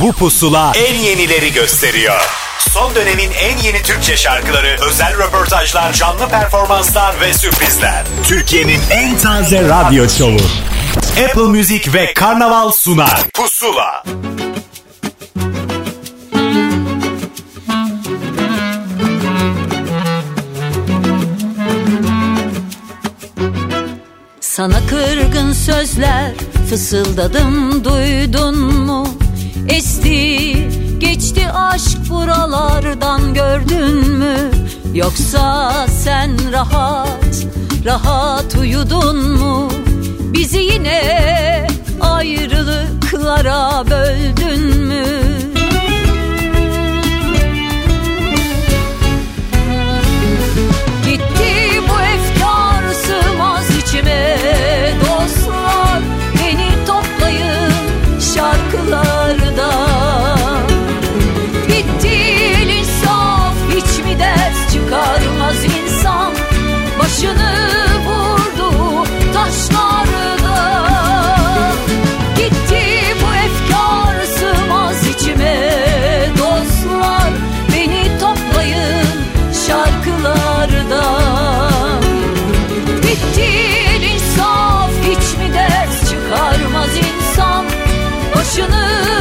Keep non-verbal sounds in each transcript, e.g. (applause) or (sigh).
Bu pusula en yenileri gösteriyor. Son dönemin en yeni Türkçe şarkıları, özel röportajlar, canlı performanslar ve sürprizler. Türkiye'nin en taze radyo şovu. Apple Music ve Karnaval sunar. Pusula. Sana kırgın sözler fısıldadım duydun mu? Esti geçti aşk buralardan gördün mü? Yoksa sen rahat rahat uyudun mu? Bizi yine ayrılıklara böldün mü? Başını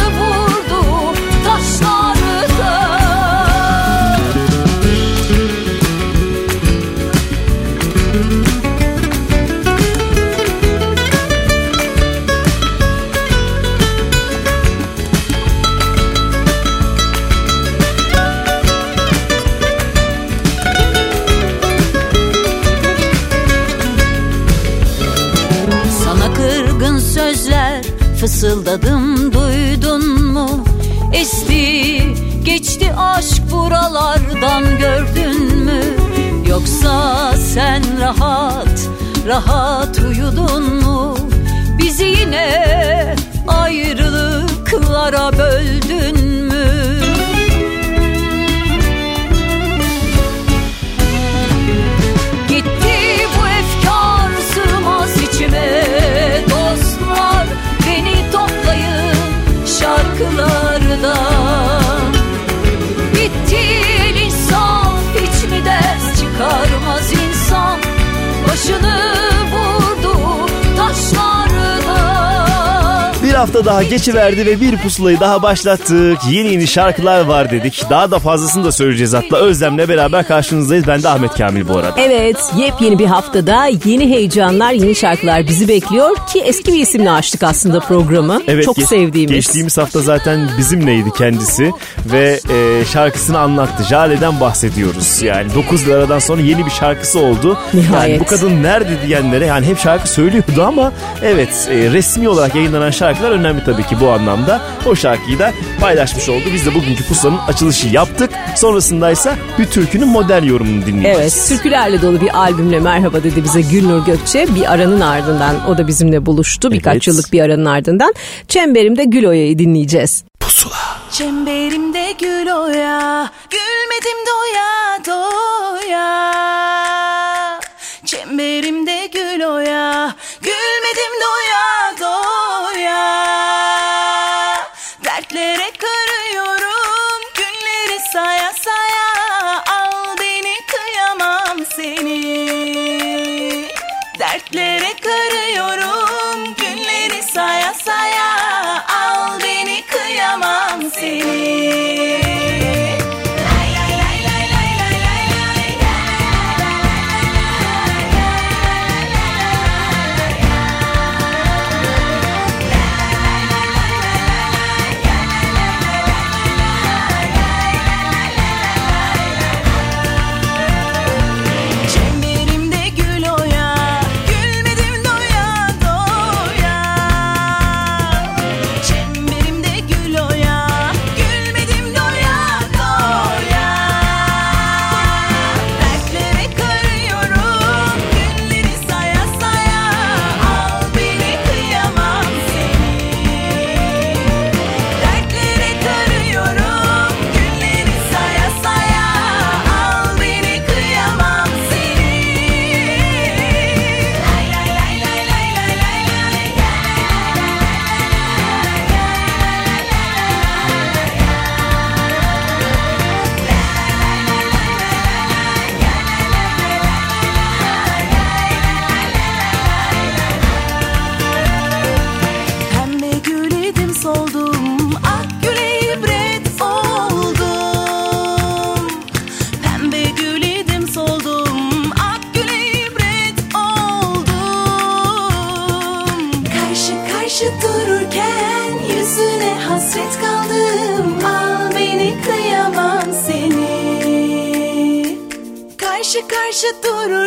fısıldadım duydun mu? Esti geçti aşk buralardan gördün mü? Yoksa sen rahat rahat uyudun mu? Bizi yine ayrılıklara böldün şarkılarda hafta daha geçiverdi ve bir pusulayı daha başlattık. Yeni yeni şarkılar var dedik. Daha da fazlasını da söyleyeceğiz hatta. Özlem'le beraber karşınızdayız. Ben de Ahmet Kamil bu arada. Evet, yepyeni bir haftada yeni heyecanlar, yeni şarkılar bizi bekliyor ki eski bir isimle açtık aslında programı. Evet, Çok geç- sevdiğimiz. Geçtiğimiz hafta zaten bizimleydi kendisi ve e, şarkısını anlattı. Jale'den bahsediyoruz. Yani 9 liradan sonra yeni bir şarkısı oldu. Nihayet. Yani bu kadın nerede diyenlere yani hep şarkı söylüyordu ama evet e, resmi olarak yayınlanan şarkılar önemli tabii ki bu anlamda. O şarkıyı da paylaşmış oldu. Biz de bugünkü pusulanın açılışı yaptık. Sonrasındaysa bir türkünün modern yorumunu dinleyeceğiz. Evet, türkülerle dolu bir albümle merhaba dedi bize Gülnur Gökçe. Bir aranın ardından o da bizimle buluştu. Birkaç Evet. yıllık bir aranın ardından. Çemberimde Gül Oya'yı dinleyeceğiz. Çemberimde gül oya, gülmedim doya doya. Kıyamam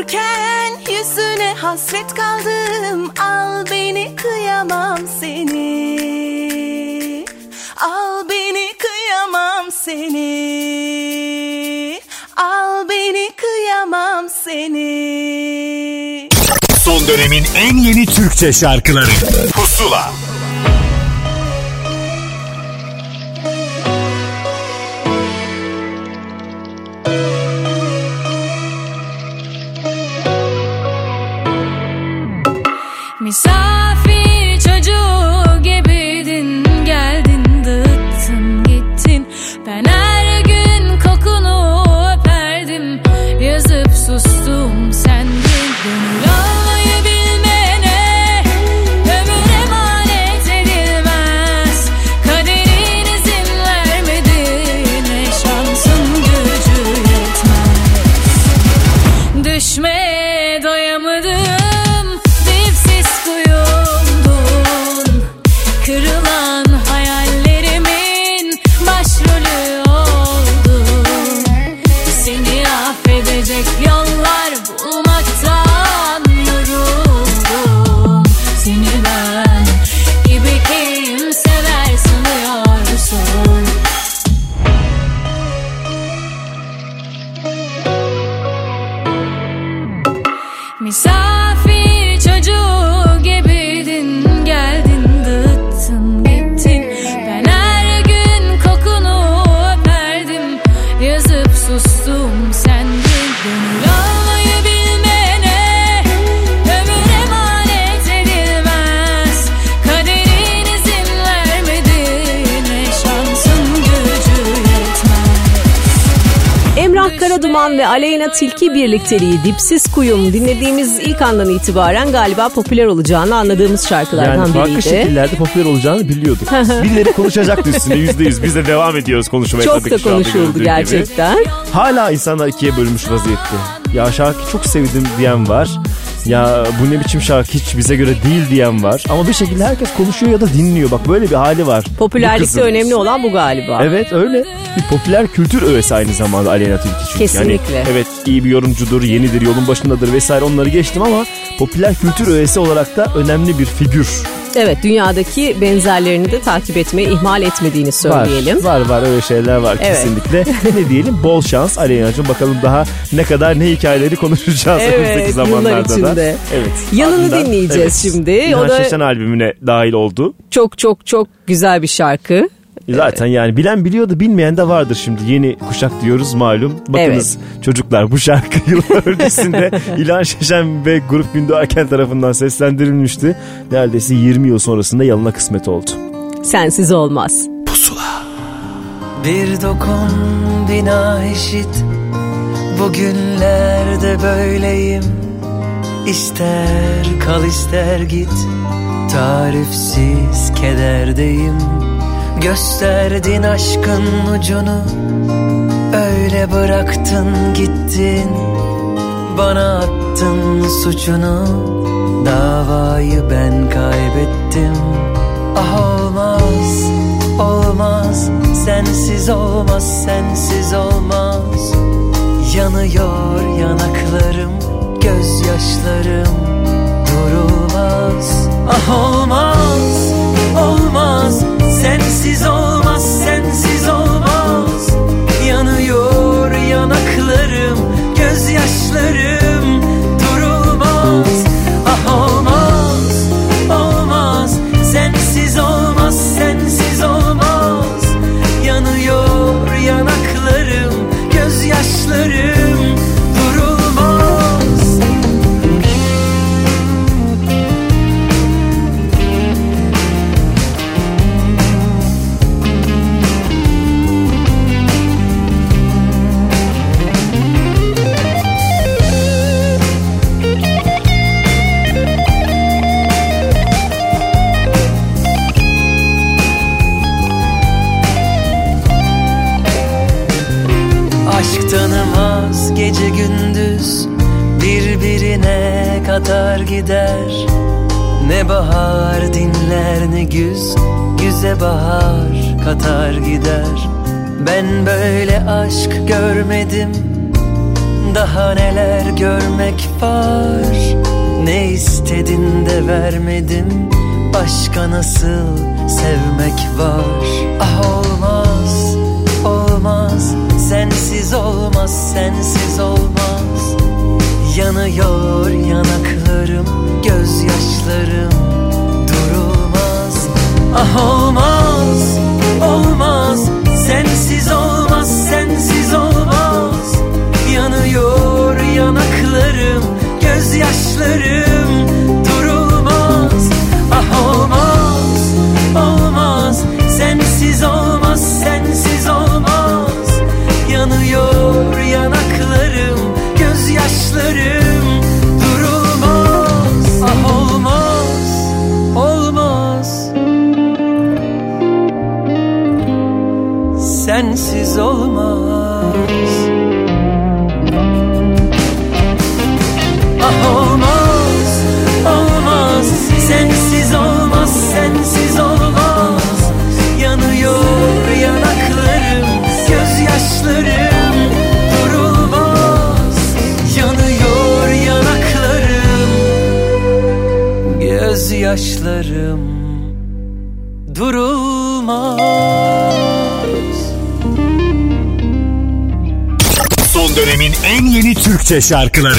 dururken Yüzüne hasret kaldım. Al beni kıyamam seni. Al beni kıyamam seni. Al beni kıyamam seni. Son dönemin en yeni Türkçe şarkıları. Pusula Aleyna Tilki birlikteliği Dipsiz Kuyum dinlediğimiz ilk andan itibaren galiba popüler olacağını anladığımız şarkılardan Yani farklı biriydi. şekillerde popüler olacağını biliyorduk. (laughs) Birileri konuşacaktı üstüne yüzde yüz. Biz de devam ediyoruz konuşmaya. Çok da konuşuldu görüldüğü gibi. gerçekten. Hala insanlar ikiye bölünmüş vaziyette. Ya şarkı çok sevdim diyen var. Ya bu ne biçim şarkı hiç bize göre değil diyen var. Ama bir şekilde herkes konuşuyor ya da dinliyor. Bak böyle bir hali var. Popülerlikte önemli olan bu galiba. Evet öyle. Bir popüler kültür öğesi aynı zamanda Aleyna Tilki çünkü. Kesinlikle. Yani, evet iyi bir yorumcudur, yenidir, yolun başındadır vesaire onları geçtim ama popüler kültür öğesi olarak da önemli bir figür. Evet dünyadaki benzerlerini de takip etmeyi ihmal etmediğini söyleyelim. Var, var var öyle şeyler var Evet. kesinlikle. (laughs) ne diyelim bol şans Aleyna'cığım bakalım daha ne kadar ne hikayeleri konuşacağız Evet, önümüzdeki zamanlarda da. Evet. Yanını Ardından- dinleyeceğiz şimdi. İlhan O da- Şeşen albümüne dahil oldu. Çok çok çok güzel bir şarkı. Zaten yani bilen biliyordu bilmeyen de vardır şimdi. Yeni kuşak diyoruz malum. Bakınız çocuklar bu şarkı yıllar (laughs) öncesinde İlhan Şeşen ve Grup Gündoğarken tarafından seslendirilmişti. Neredeyse 20 yıl sonrasında yalına kısmet oldu. Sensiz olmaz. Bir dokun bina eşit Bugünlerde böyleyim İster kal ister git Tarifsiz kederdeyim Gösterdin aşkın ucunu Öyle bıraktın gittin. Bana attın suçunu Davayı ben kaybettim. Ah olmaz, olmaz Sensiz olmaz, sensiz olmaz. Yanıyor yanaklarım, gözyaşlarım Durulmaz. Ah olmaz, olmaz Sensiz olmaz, sensiz olmaz. Yanıyor yanaklarım, gözyaşlarım tanımaz gece gündüz. Birbirine kadar gider. Ne bahar dinler ne güz. Yüze bahar katar gider. Ben böyle aşk görmedim. Daha neler görmek var? Ne istedin de vermedim Başka nasıl sevmek var? Ah olmaz, olmaz Sensiz olmaz, sensiz olmaz. Yanıyor yanaklarım, gözyaşlarım. Durulmaz. Ah olmaz, olmaz. Sensiz olmaz, sensiz olmaz. Yanıyor yanaklarım, gözyaşlarım gözyaşlarım durulmaz. Ah olmaz, olmaz. Sensiz olmaz gözyaşlarım durulmaz. Son dönemin en yeni Türkçe şarkıları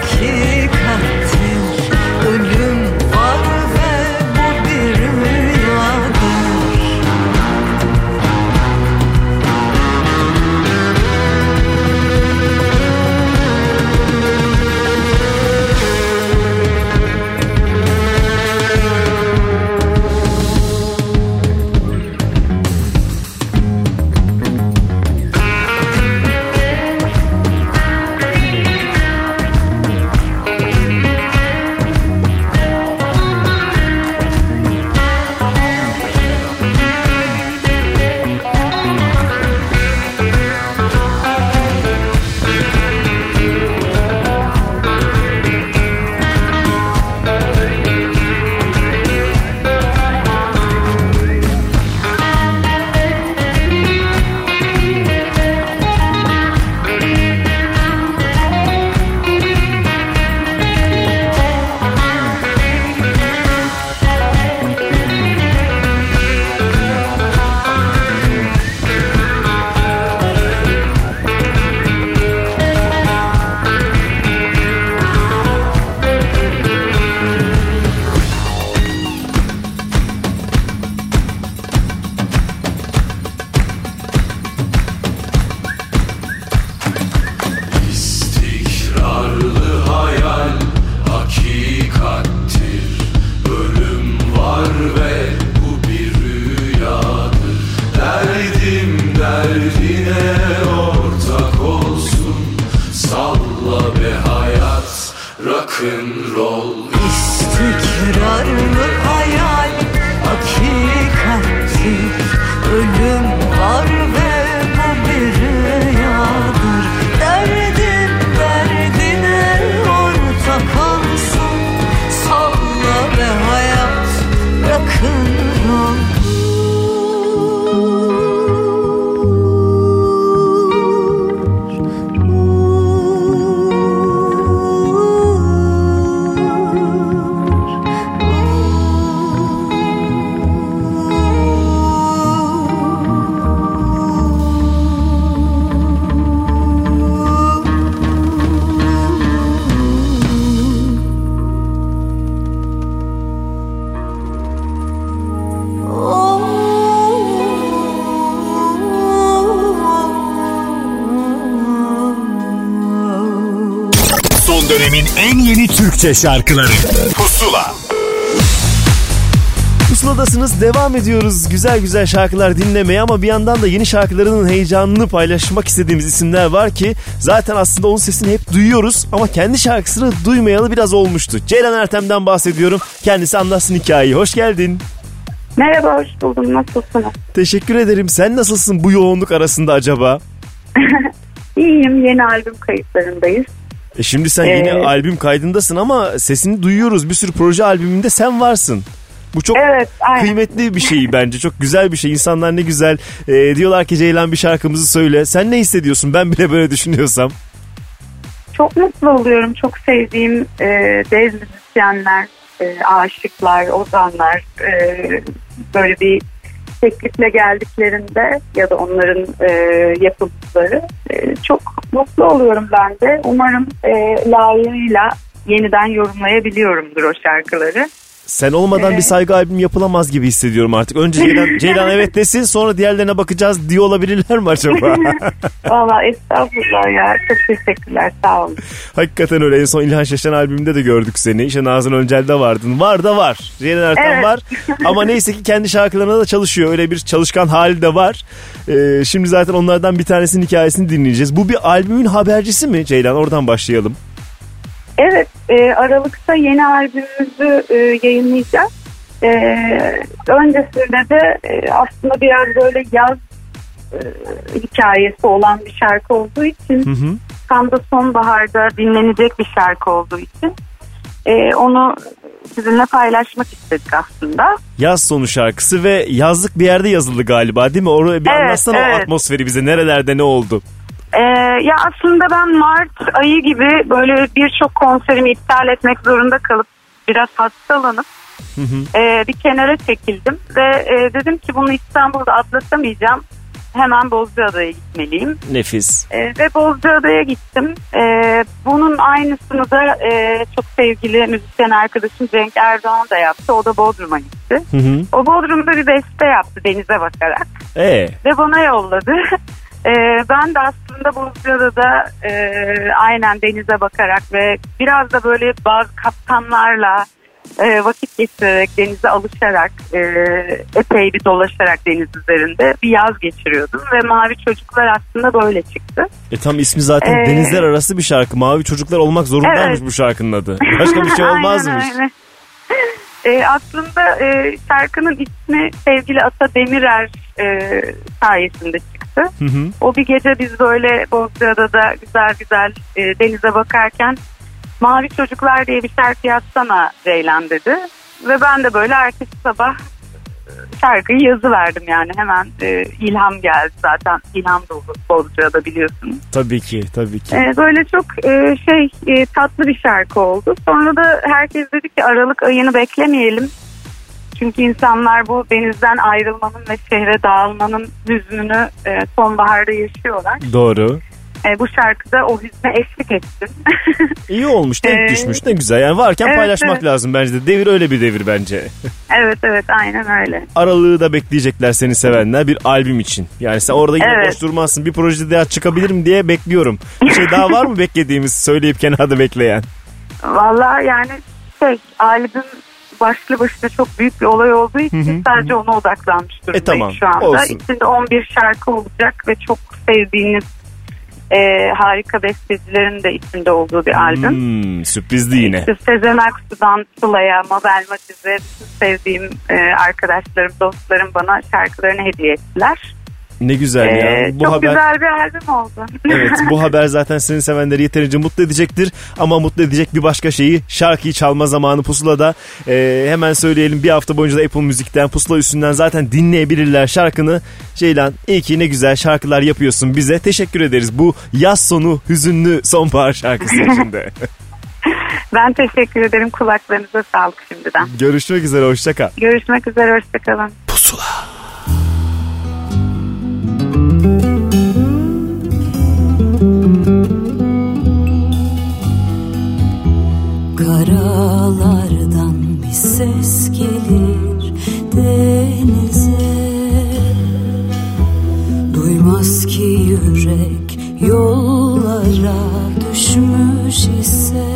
Φυσικά. Türkçe şarkıları Pusula Pusuladasınız devam ediyoruz güzel güzel şarkılar dinlemeye ama bir yandan da yeni şarkılarının heyecanını paylaşmak istediğimiz isimler var ki zaten aslında onun sesini hep duyuyoruz ama kendi şarkısını duymayalı biraz olmuştu. Ceylan Ertem'den bahsediyorum. Kendisi anlatsın hikayeyi. Hoş geldin. Merhaba, hoş buldum. Nasılsınız? Teşekkür ederim. Sen nasılsın bu yoğunluk arasında acaba? (laughs) İyiyim, yeni albüm kayıtlarındayız. E şimdi sen yeni Ee, albüm kaydındasın ama sesini duyuyoruz. Bir sürü proje albümünde sen varsın. Bu çok Evet, aynen. kıymetli bir şey bence. Çok güzel bir şey. İnsanlar ne güzel e, diyorlar ki Ceylan bir şarkımızı söyle. Sen ne hissediyorsun? Ben bile böyle düşünüyorsam. Çok mutlu oluyorum. Çok sevdiğim e, dev müzisyenler, e, aşıklar, ozanlar e, böyle bir teklifle geldiklerinde ya da onların e, yapımcıları e, çok mutlu oluyorum ben de. Umarım e, layığıyla yeniden yorumlayabiliyorumdur o şarkıları. Sen olmadan Ee, bir saygı albüm yapılamaz gibi hissediyorum artık. Önce Ceylan, (laughs) Ceylan evet desin sonra diğerlerine bakacağız diye olabilirler mi acaba? (laughs) (laughs) Valla estağfurullah ya. Çok teşekkürler. Sağ olun. Hakikaten öyle. En son İlhan Şaşan albümünde de gördük seni. İşte Nazan Öncel'de vardın. Var da var. Ceylan Ertem Evet. var. Ama neyse ki kendi şarkılarına da çalışıyor. Öyle bir çalışkan hali de var. Ee, şimdi zaten onlardan bir tanesinin hikayesini dinleyeceğiz. Bu bir albümün habercisi mi Ceylan? Oradan başlayalım. Evet, e, Aralık'ta yeni albümümüzü e, yayınlayacağız. E, öncesinde de e, aslında biraz böyle yaz e, hikayesi olan bir şarkı olduğu için Hı hı. tam da sonbaharda dinlenecek bir şarkı olduğu için e, onu sizinle paylaşmak istedik aslında. Yaz sonu şarkısı ve yazlık bir yerde yazıldı galiba değil mi? Oraya bir Evet, anlatsana o evet. atmosferi bize. Nerelerde ne oldu? Ee, ya aslında ben Mart ayı gibi böyle birçok konserimi iptal etmek zorunda kalıp biraz hastalanıp e, bir kenara çekildim ve e, dedim ki bunu İstanbul'da atlatamayacağım. Hemen Bozcaada'ya gitmeliyim. Nefis. E, ve Bozcaada'ya gittim. E, bunun aynısını da e, çok sevgili müzisyen arkadaşım Cenk Erdoğan da yaptı. O da Bodrum'a gitti. Hı hı. O Bodrum'da bir beste yaptı denize bakarak Ee, ve bana yolladı. (laughs) Ee, ben de aslında Bozcaada'da e, aynen denize bakarak ve biraz da böyle bazı kaptanlarla e, vakit geçirerek denize alışarak e, epey bir dolaşarak deniz üzerinde bir yaz geçiriyordum ve Mavi Çocuklar aslında böyle çıktı. e tam ismi zaten Ee, denizler arası bir şarkı. Mavi çocuklar olmak zorundaymış Evet. bu şarkının adı. Başka bir şey (laughs) olmazmış. Aynen öyle. E, aslında e, şarkının ismi sevgili Ata Demirer e, sayesinde çıktı. Hı hı. O bir gece biz böyle Bozcaada'da güzel güzel e, denize bakarken Mavi Çocuklar diye bir şarkı yazsana Ceylan dedi. Ve ben de böyle ertesi sabah şarkıyı yazı verdim yani hemen e, ilham geldi zaten ilham dolu Bozcaada biliyorsunuz. Tabii ki, tabii ki. E, böyle çok e, şey e, tatlı bir şarkı oldu. Sonra da herkes dedi ki Aralık ayını beklemeyelim. Çünkü insanlar bu denizden ayrılmanın ve şehre dağılmanın hüznünü e, sonbaharda yaşıyorlar. Doğru. E, bu şarkıda o hüzne eşlik ettim. (laughs) İyi olmuş, denk Ee, düşmüş. Ne güzel. Yani varken evet, paylaşmak evet. lazım bence de. Devir öyle bir devir bence. (laughs) evet evet aynen öyle. Aralığı da bekleyecekler seni sevenler bir albüm için. Yani sen orada yine Evet. boş durmazsın. Bir projede daha çıkabilir mi diye bekliyorum. Bir şey daha var mı beklediğimiz söyleyip kenarda bekleyen? Vallahi yani şey albüm başlı başına çok büyük bir olay olduğu için Hı hı, sadece ona odaklanmış durumdayım E, tamam, şu anda. olsun. İçinde 11 şarkı olacak ve çok sevdiğiniz e, harika bestecilerin de içinde olduğu bir albüm. Hmm, sürprizdi yine. İşte Sezen Aksu'dan Sıla'ya, Mabel Matiz'e sevdiğim e, arkadaşlarım, dostlarım bana şarkılarını hediye ettiler. Ne güzel ya. Ee, Bu çok haber güzel bir albüm oldu. Evet bu (laughs) haber zaten senin sevenleri yeterince mutlu edecektir. Ama mutlu edecek bir başka şeyi şarkıyı çalma zamanı pusulada. Ee, hemen söyleyelim bir hafta boyunca da Apple Müzik'ten pusula üstünden zaten dinleyebilirler şarkını. Ceylan iyi ki ne güzel şarkılar yapıyorsun bize. Teşekkür ederiz bu yaz sonu hüzünlü sonbahar şarkısı için de. (laughs) (laughs) ben teşekkür ederim. Kulaklarınıza sağlık şimdiden. Görüşmek üzere hoşça kal. Görüşmek üzere. Hoşçakalın. Pusula. Karalardan bir ses gelir denize. Duymaz ki yürek yollara düşmüş ise.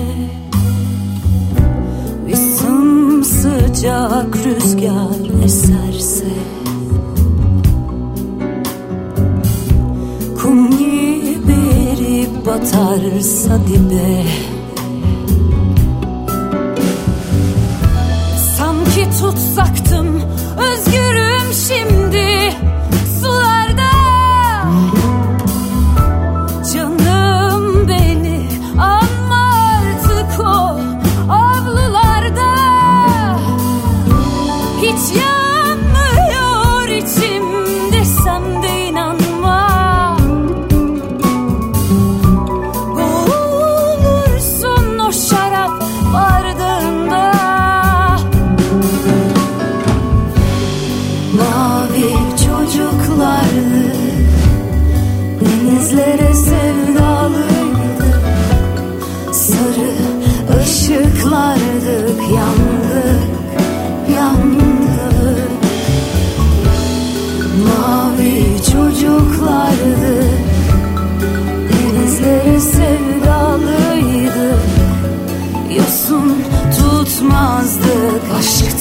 Bir sımsıcak rüzgar eserse batarsa dibe. Sanki tutsaktım özgürüm şimdi Denizlere sevdalıydı. Yosun tutmazdık Aşktık,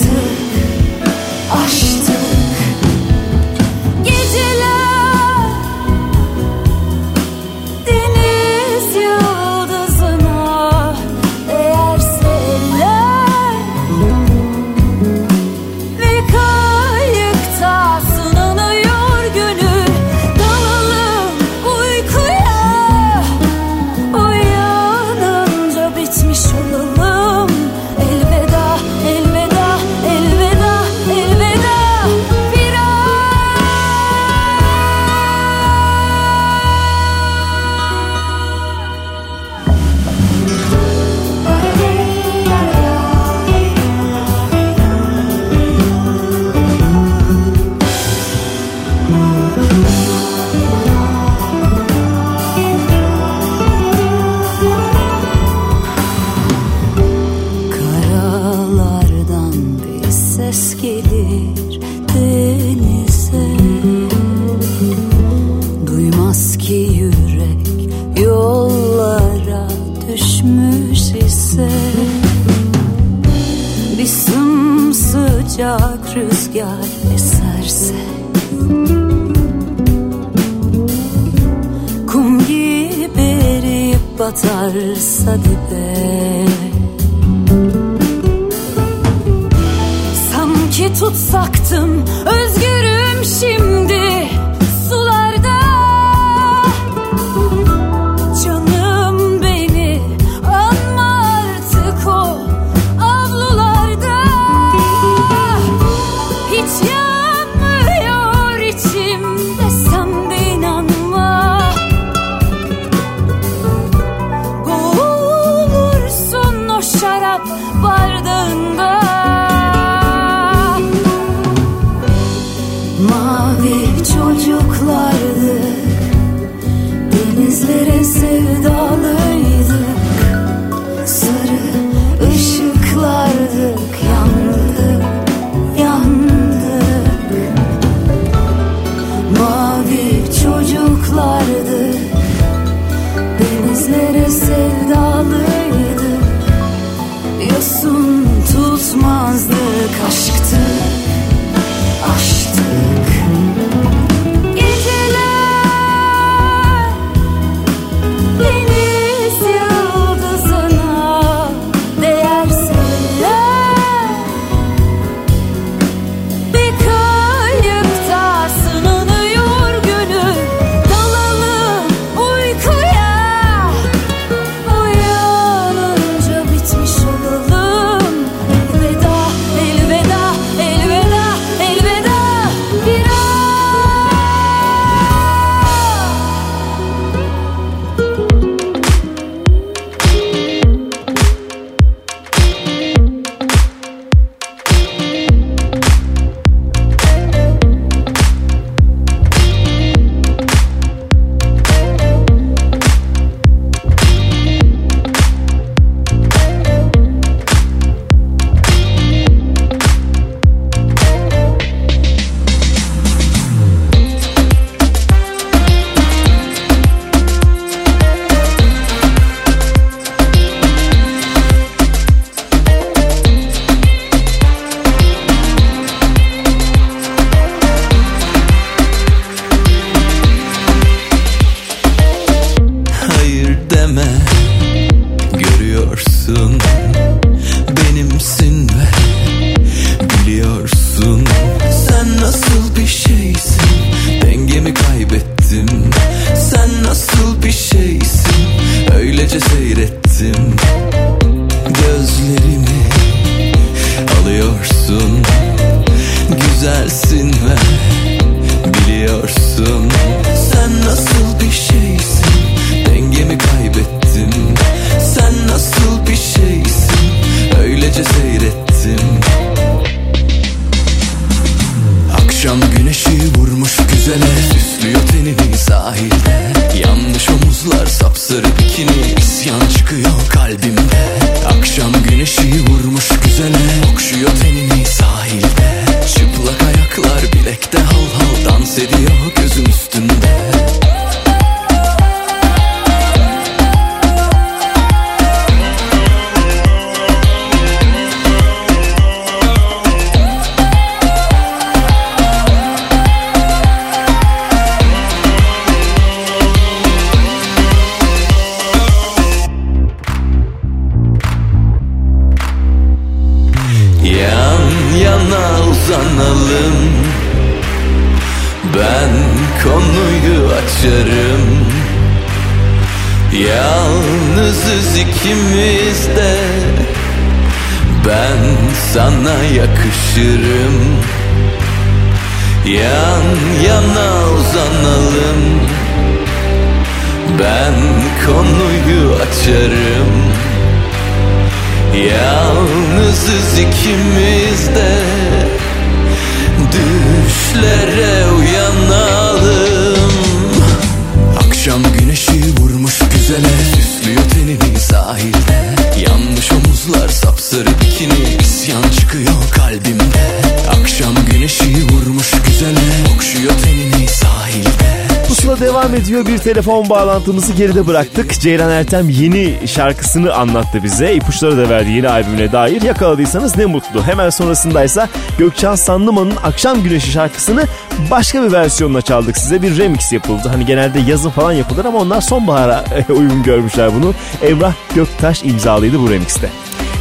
telefon bağlantımızı geride bıraktık. Ceyran Ertem yeni şarkısını anlattı bize. İpuçları da verdi yeni albümüne dair. Yakaladıysanız ne mutlu. Hemen sonrasındaysa Gökçen Sanlıman'ın Akşam Güneşi şarkısını başka bir versiyonla çaldık size. Bir remix yapıldı. Hani genelde yazın falan yapılır ama onlar sonbahara (laughs) uygun görmüşler bunu. Emrah Göktaş imzalıydı bu remixte.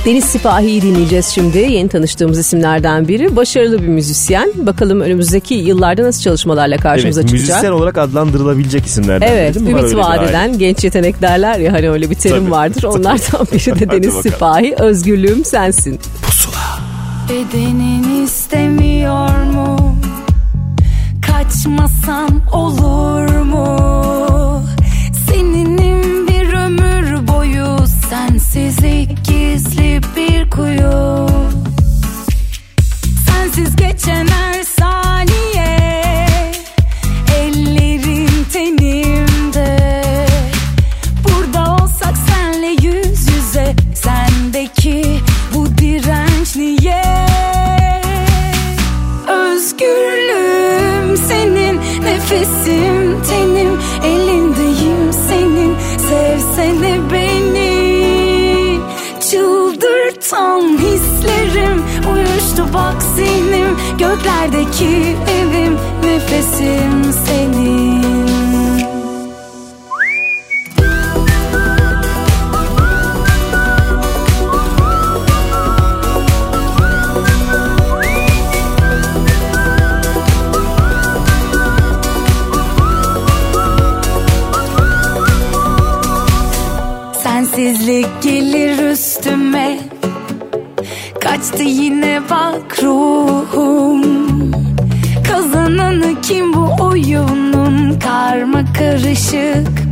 Deniz Sipahi'yi dinleyeceğiz şimdi. Yeni tanıştığımız isimlerden biri. Başarılı bir müzisyen. Bakalım önümüzdeki yıllarda nasıl çalışmalarla karşımıza evet, çıkacak. müzisyen olarak adlandırılabilecek isimlerden. Evet? Var ümit öyle bir vaat eden genç yetenek derler ya hani öyle bir terim Tabii. vardır. Onlardan biri (laughs) de Deniz. Sipahi. Özgürlüğüm sensin. Bedenin istemiyor mu? Kaçmasam olur mu? Bir kuyu Sensiz geçen bak zihnim Göklerdeki evim Nefesim senin. Sensizlik gelir üstüme. Kaçtı yine bak ruhum. Kazananı kim bu oyunun? Karma karışık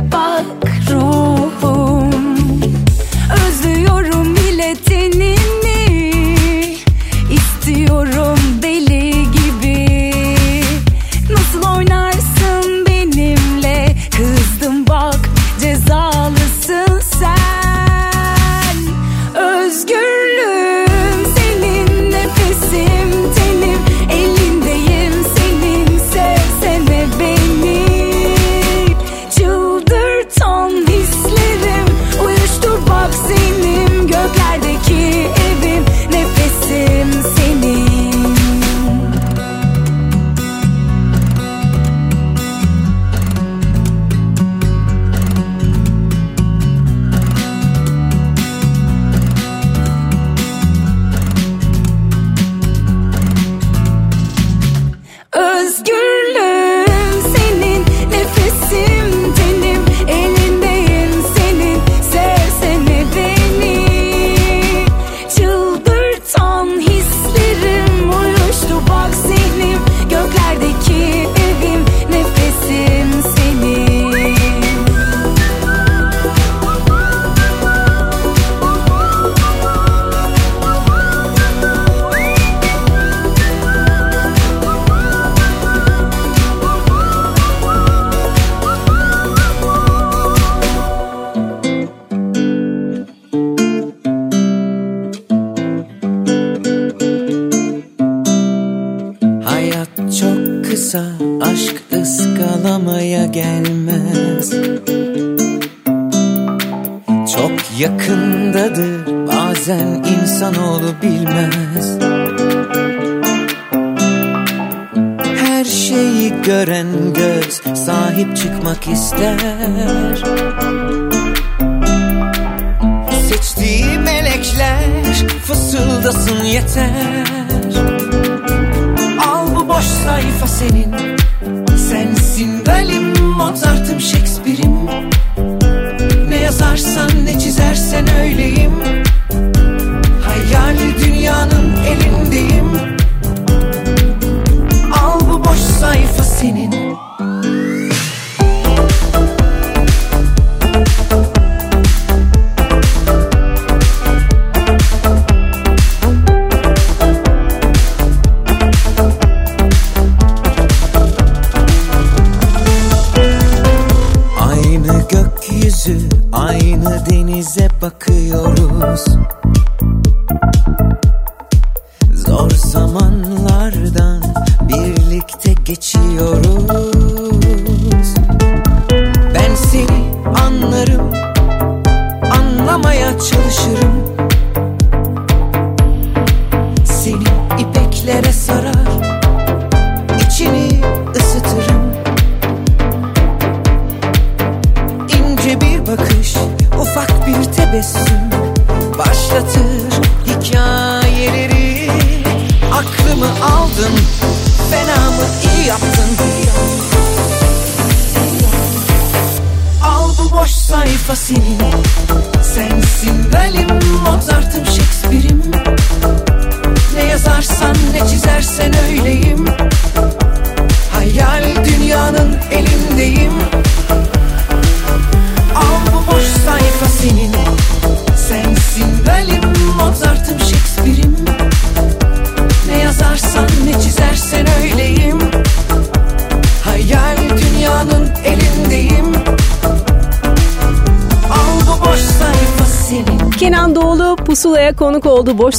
geçiyoruz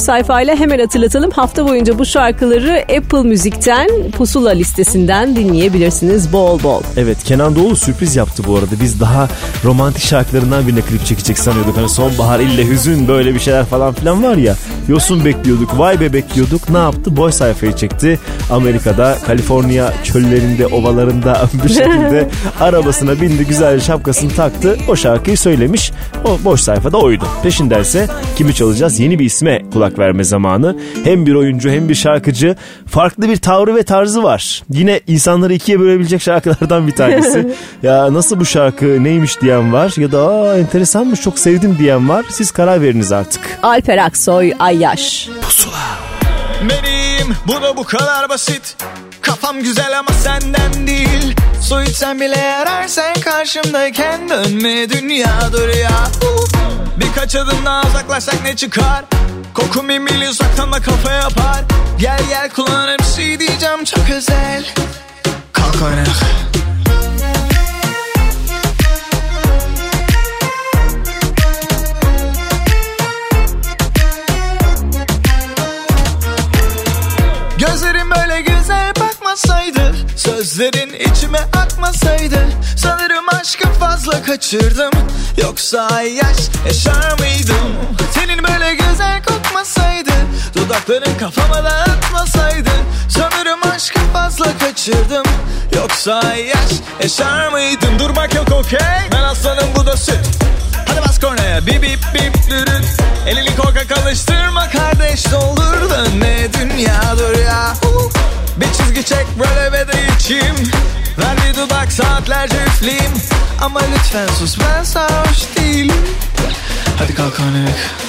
sayfayla hemen hatırlatalım. Hafta boyunca bu şarkıları Apple Müzik'ten Pusula listesinden dinleyebilirsiniz bol bol. Evet Kenan Doğulu sürpriz yaptı bu arada. Biz daha romantik şarkılarından birine klip çekecek sanıyorduk. Hani sonbahar ille hüzün böyle bir şeyler falan filan var ya. Yosun bekliyorduk, vay be bekliyorduk. Ne yaptı? Boş sayfayı çekti. Amerika'da, Kaliforniya çöllerinde, ovalarında (laughs) bir şekilde arabasına bindi, güzel şapkasını taktı. O şarkıyı söylemiş. O boş sayfada oydu. Peşindense kimi çalacağız? Yeni bir isme kulak verme zamanı. Hem bir oyuncu hem bir şarkıcı. Farklı bir tavrı ve tarzı var. Yine insanları ikiye bölebilecek şarkılardan bir tanesi. (laughs) ya nasıl bu şarkı neymiş diyen var ya da aa enteresanmış çok sevdim diyen var. Siz karar veriniz artık. Alper Aksoy, Ayyaş. Benim bu da bu kadar basit Kafam güzel ama senden değil Su içsen bile yararsan karşımdayken Dönme dünya dur ya. Birkaç adım daha uzaklaşsak ne çıkar Kokun bir mil uzaktan da kafa yapar. Gel gel kullanırım şey diyeceğim çok özel. Kalk oyna güzel bakmasaydı Sözlerin içime akmasaydı Sanırım aşkı fazla kaçırdım. Yoksa yaş yaşar mıydım? Senin böyle güzel kokmasaydı Dudakların kafama dağıtmasaydı Sanırım aşkı fazla kaçırdım. Yoksa yaş yaşar mıydım? Durmak yok okey. Ben aslanım bu da süt. Hadi bas kornaya. Bip bip bip dürüt. Elini korkak alıştırma kardeş doldur. Dönme dünya dur ya. Uh. Bir çizgi çek böyle de içeyim. Ver bir dudak saatlerce üfleyeyim. Ama lütfen sus ben sarhoş değilim. Hadi kalk oynayak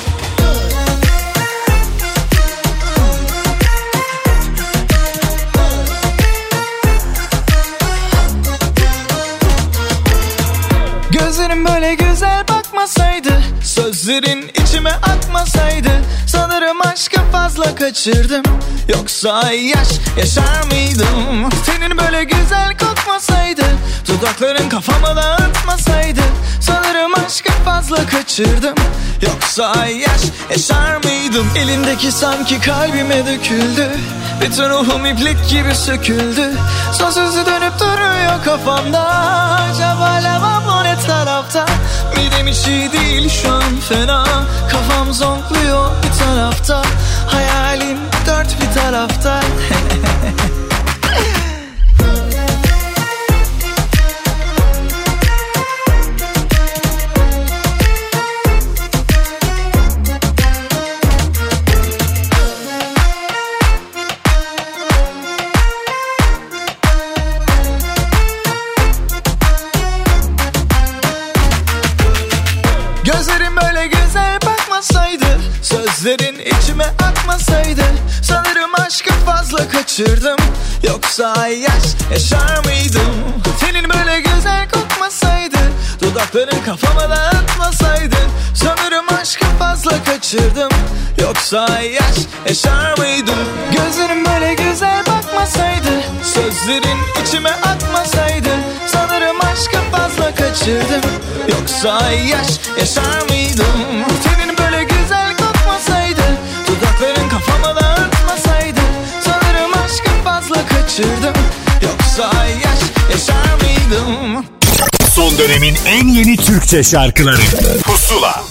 Gözlerim böyle güzel bakmasaydı Sözlerin içime akmasaydı Sanırım aşkı fazla kaçırdım. Yoksa yaş yaşar mıydım? Senin böyle güzel kokmasaydı Dudakların kafama dağıtmasaydı Sanırım aşkı fazla kaçırdım. Yoksa yaş yaşar mıydım? Elindeki sanki kalbime döküldü. Bütün ruhum iplik gibi söküldü. Son sözü dönüp duruyor kafamda. Acaba lavam o ne tarafta. Midem hiç iyi değil şu an fena. Kafam zonkluyor bir tarafta. Hayalim dört bir tarafta (laughs) Sözlerin içime akmasaydı Sanırım aşkı fazla kaçırdım. Yoksa yaş yaşar mıydım? Senin böyle güzel kokmasaydı Dudakların kafama dağıtmasaydı Sanırım aşkı fazla kaçırdım. Yoksa yaş yaşar mıydım? Gözlerim böyle güzel bakmasaydı Sözlerin içime akmasaydı Sanırım aşkı fazla kaçırdım. Yoksa yaş yaşar mıydım? Senin böyle güzel kafama dağıtmasaydı Sanırım aşkı fazla kaçırdım. Yoksa yaş yaşar mıydım? Son dönemin en yeni Türkçe şarkıları. Pusula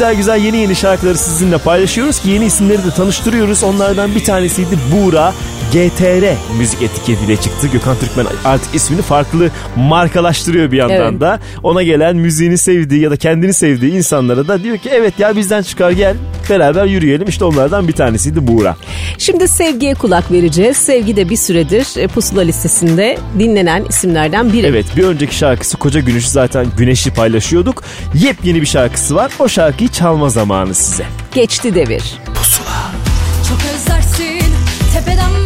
güzel güzel yeni yeni şarkıları sizinle paylaşıyoruz ki yeni isimleri de tanıştırıyoruz. Onlardan bir tanesiydi Buğra. GTR müzik etiketiyle çıktı. Gökhan Türkmen artık ismini farklı markalaştırıyor bir yandan evet. da. Ona gelen müziğini sevdiği ya da kendini sevdiği insanlara da diyor ki evet ya bizden çıkar gel beraber yürüyelim. İşte onlardan bir tanesiydi Buğra. Şimdi sevgiye kulak vereceğiz. Sevgi de bir süredir e, pusula listesinde dinlenen isimlerden biri. Evet bir önceki şarkısı Koca Güneş'i zaten Güneş'i paylaşıyorduk. Yepyeni bir şarkısı var. O şarkıyı çalma zamanı size. Geçti devir. Pusula. Çok özlersin tepeden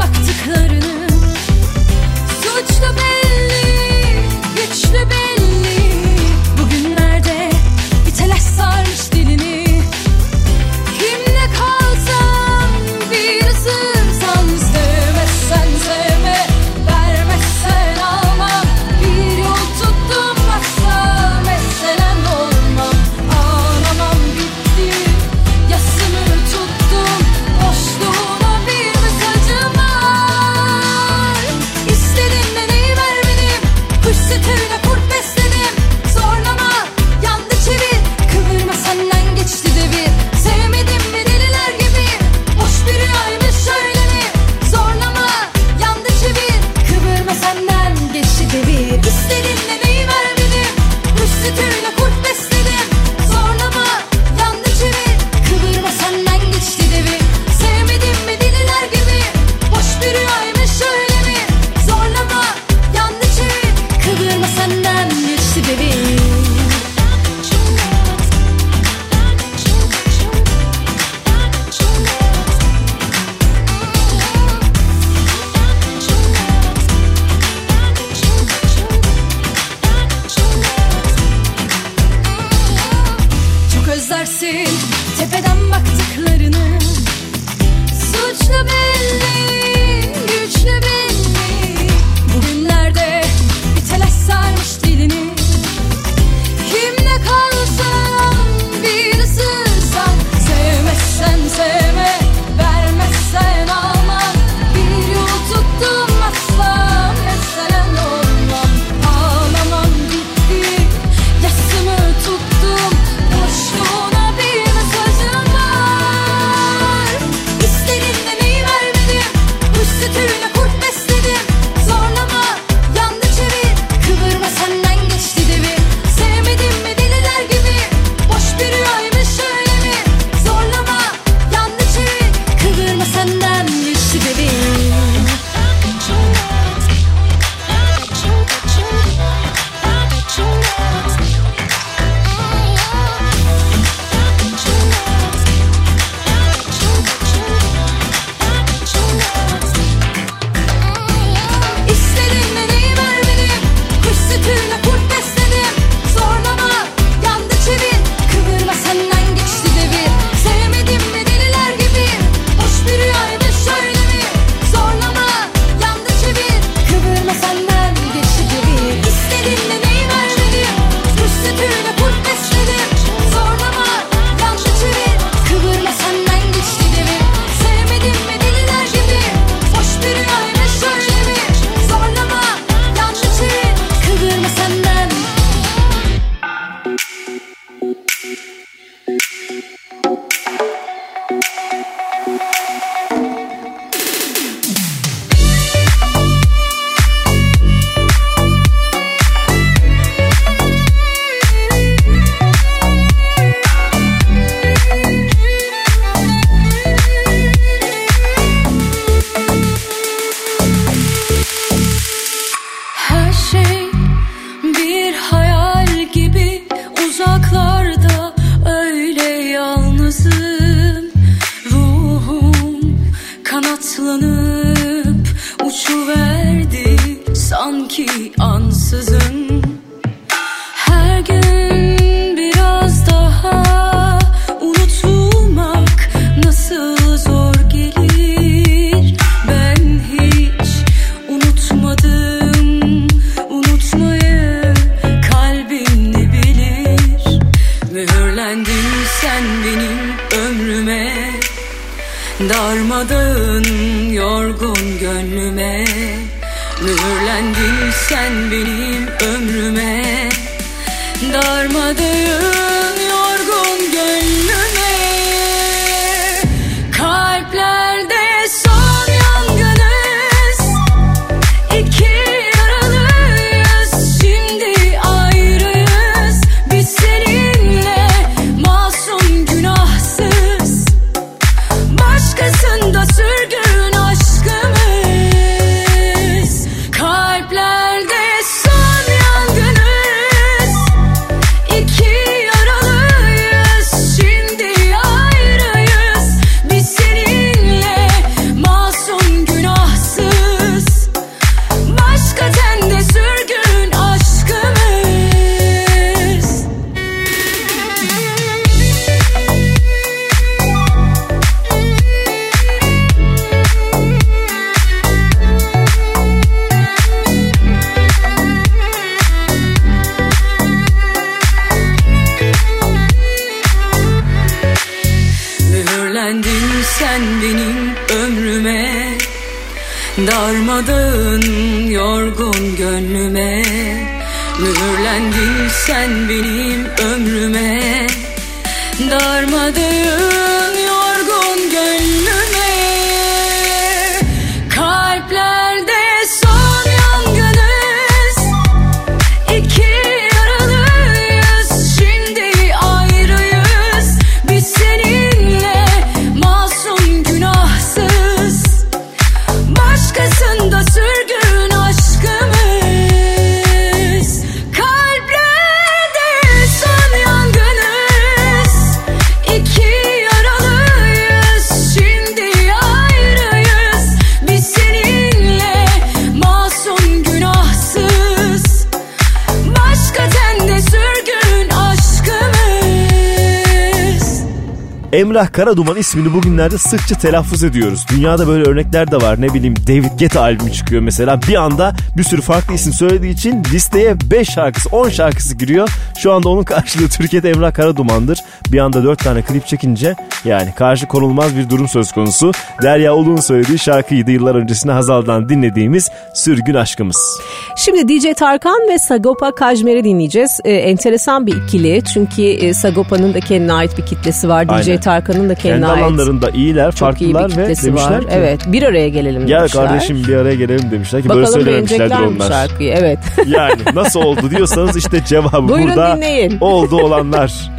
Emrah Karaduman ismini bugünlerde sıkça telaffuz ediyoruz. Dünyada böyle örnekler de var. Ne bileyim David Guetta albümü çıkıyor mesela. Bir anda bir sürü farklı isim söylediği için listeye 5 şarkısı 10 şarkısı giriyor. Şu anda onun karşılığı Türkiye'de Emrah Karaduman'dır. Bir anda 4 tane klip çekince yani karşı konulmaz bir durum söz konusu. Derya Uluğ'un söylediği şarkıydı yıllar öncesinde Hazal'dan dinlediğimiz Sürgün Aşkımız. Şimdi DJ Tarkan ve Sagopa Kajmer'i dinleyeceğiz. Ee, enteresan bir ikili çünkü e, Sagopa'nın da kendine ait bir kitlesi var. DJ Aynen. Tarkan'ın da kendine Kendi ait alanlarında iyiler, çok iyi bir farklılar ve kitlesi demişler var. ki Evet bir araya gelelim Gel demişler. kardeşim bir araya gelelim demişler ki böyle Bakalım söylememişlerdir mi bu onlar. şarkıyı? Evet. Yani nasıl oldu diyorsanız işte cevabı Buyurun burada dinleyin. oldu olanlar. (laughs)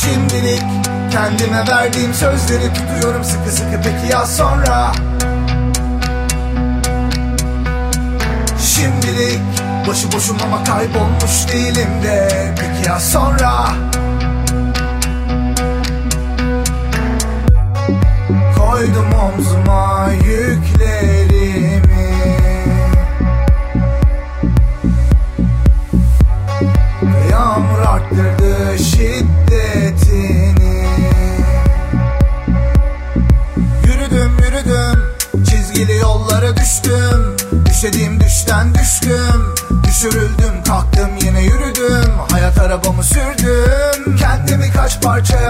Şimdilik kendime verdiğim sözleri tutuyorum sıkı sıkı. Peki ya sonra? Şimdilik başı boşum ama kaybolmuş değilim de. Peki ya sonra? Koydum omzuma yüklerimi şiddetini. Yürüdüm yürüdüm Çizgili yollara düştüm. Düşediğim düşten düştüm Düşürüldüm kalktım yine yürüdüm. Hayat arabamı sürdüm Kendimi kaç parçaya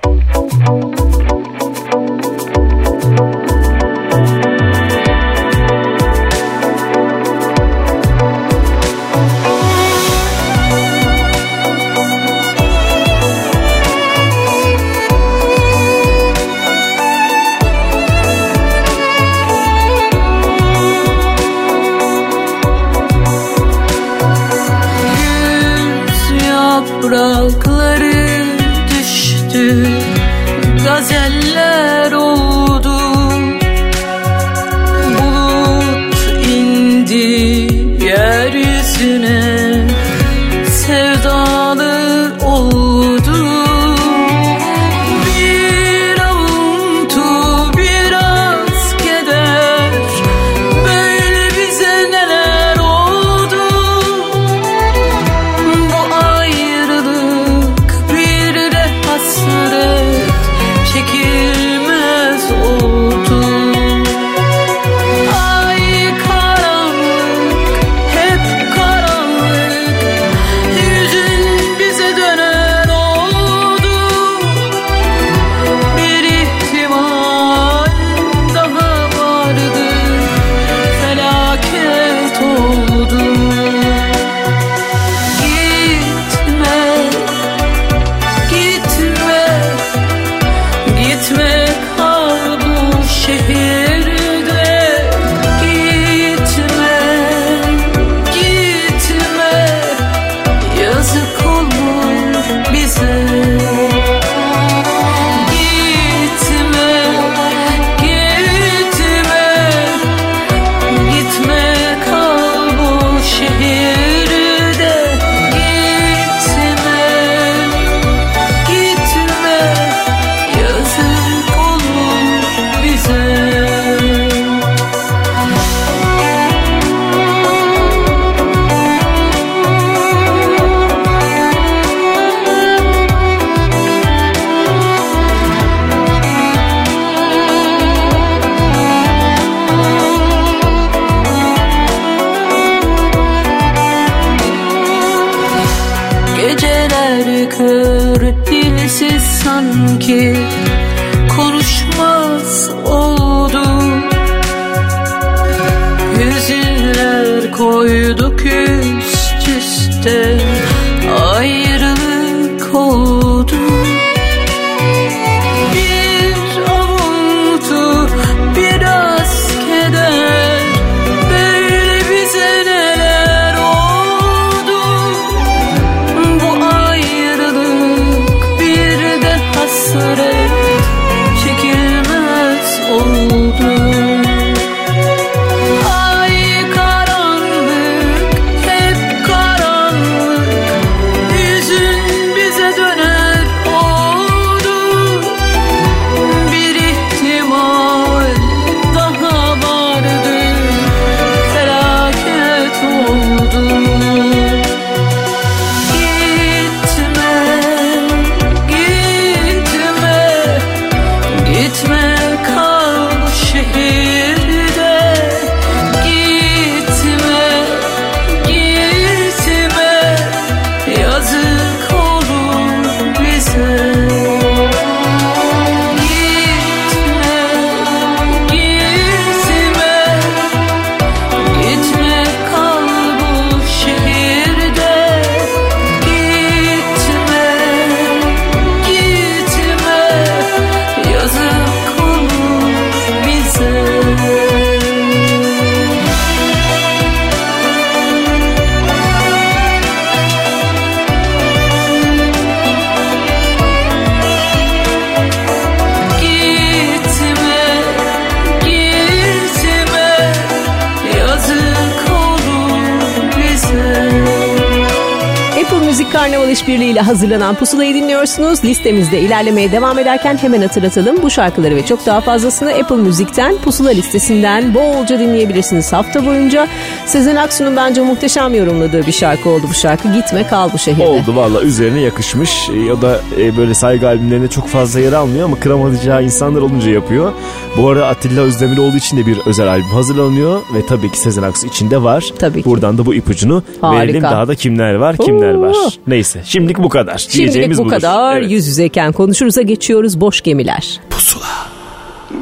Müzik Karnaval İşbirliği ile hazırlanan Pusula'yı dinliyorsunuz. Listemizde ilerlemeye devam ederken hemen hatırlatalım. Bu şarkıları ve çok daha fazlasını Apple Müzik'ten Pusula listesinden bolca dinleyebilirsiniz hafta boyunca. Sezen Aksu'nun bence muhteşem yorumladığı bir şarkı oldu bu şarkı. Gitme kal bu şehirde. Oldu valla üzerine yakışmış. O da e, böyle saygı albümlerinde çok fazla yer almıyor ama kıramayacağı insanlar olunca yapıyor. Bu arada Atilla Özdemir olduğu için de bir özel albüm hazırlanıyor ve tabii ki Sezen Aksu içinde var. Tabii ki. Buradan da bu ipucunu Harika. verelim. Daha da kimler var kimler Oo. var. Neyse şimdilik bu kadar. Şimdilik Diyeceğimiz bu budur. kadar. Evet. Yüz yüzeyken konuşuruza geçiyoruz. Boş gemiler.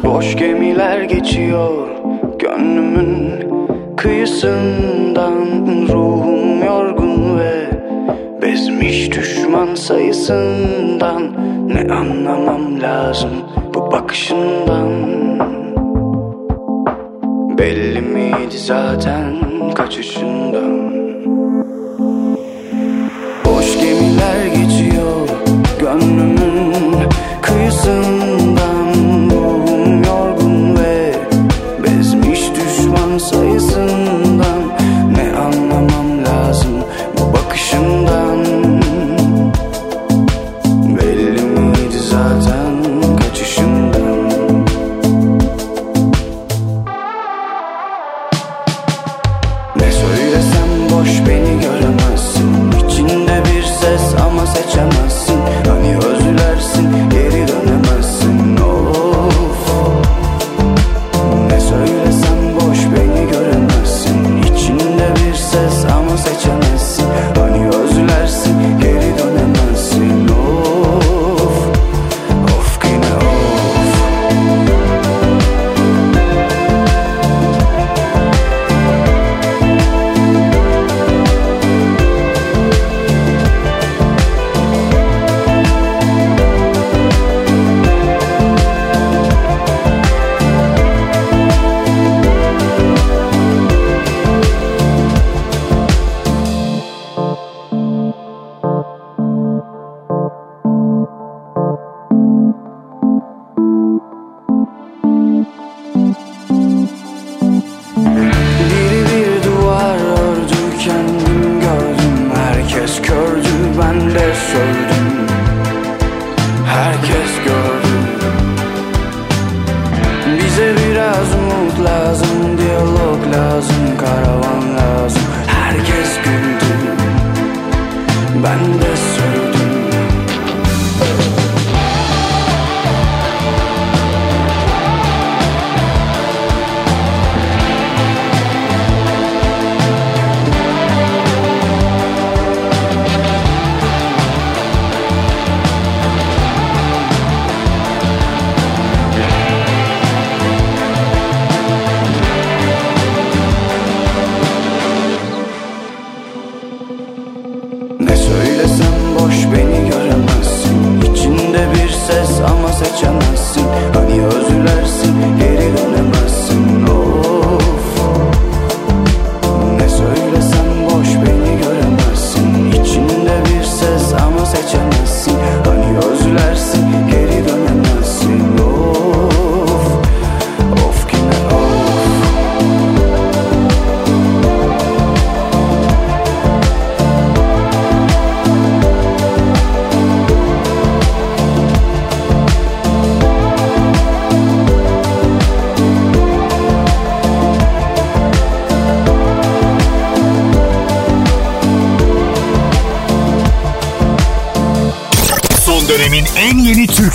Boş gemiler geçiyor gönlümün kıyısından Ruhum yorgun ve bezmiş düşman sayısından Ne anlamam lazım bu bakışından Belli miydi zaten kaçışından Gemiler geçiyor. Gönlümün kıyısından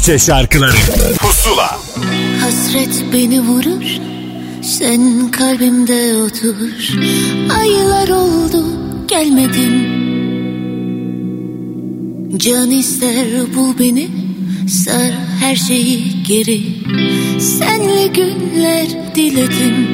Türkçe şarkıları. Pusula. Hasret beni vurur Sen kalbimde otur. Aylar oldu gelmedin Can ister bul beni Sar her şeyi geri. Senle günler diledim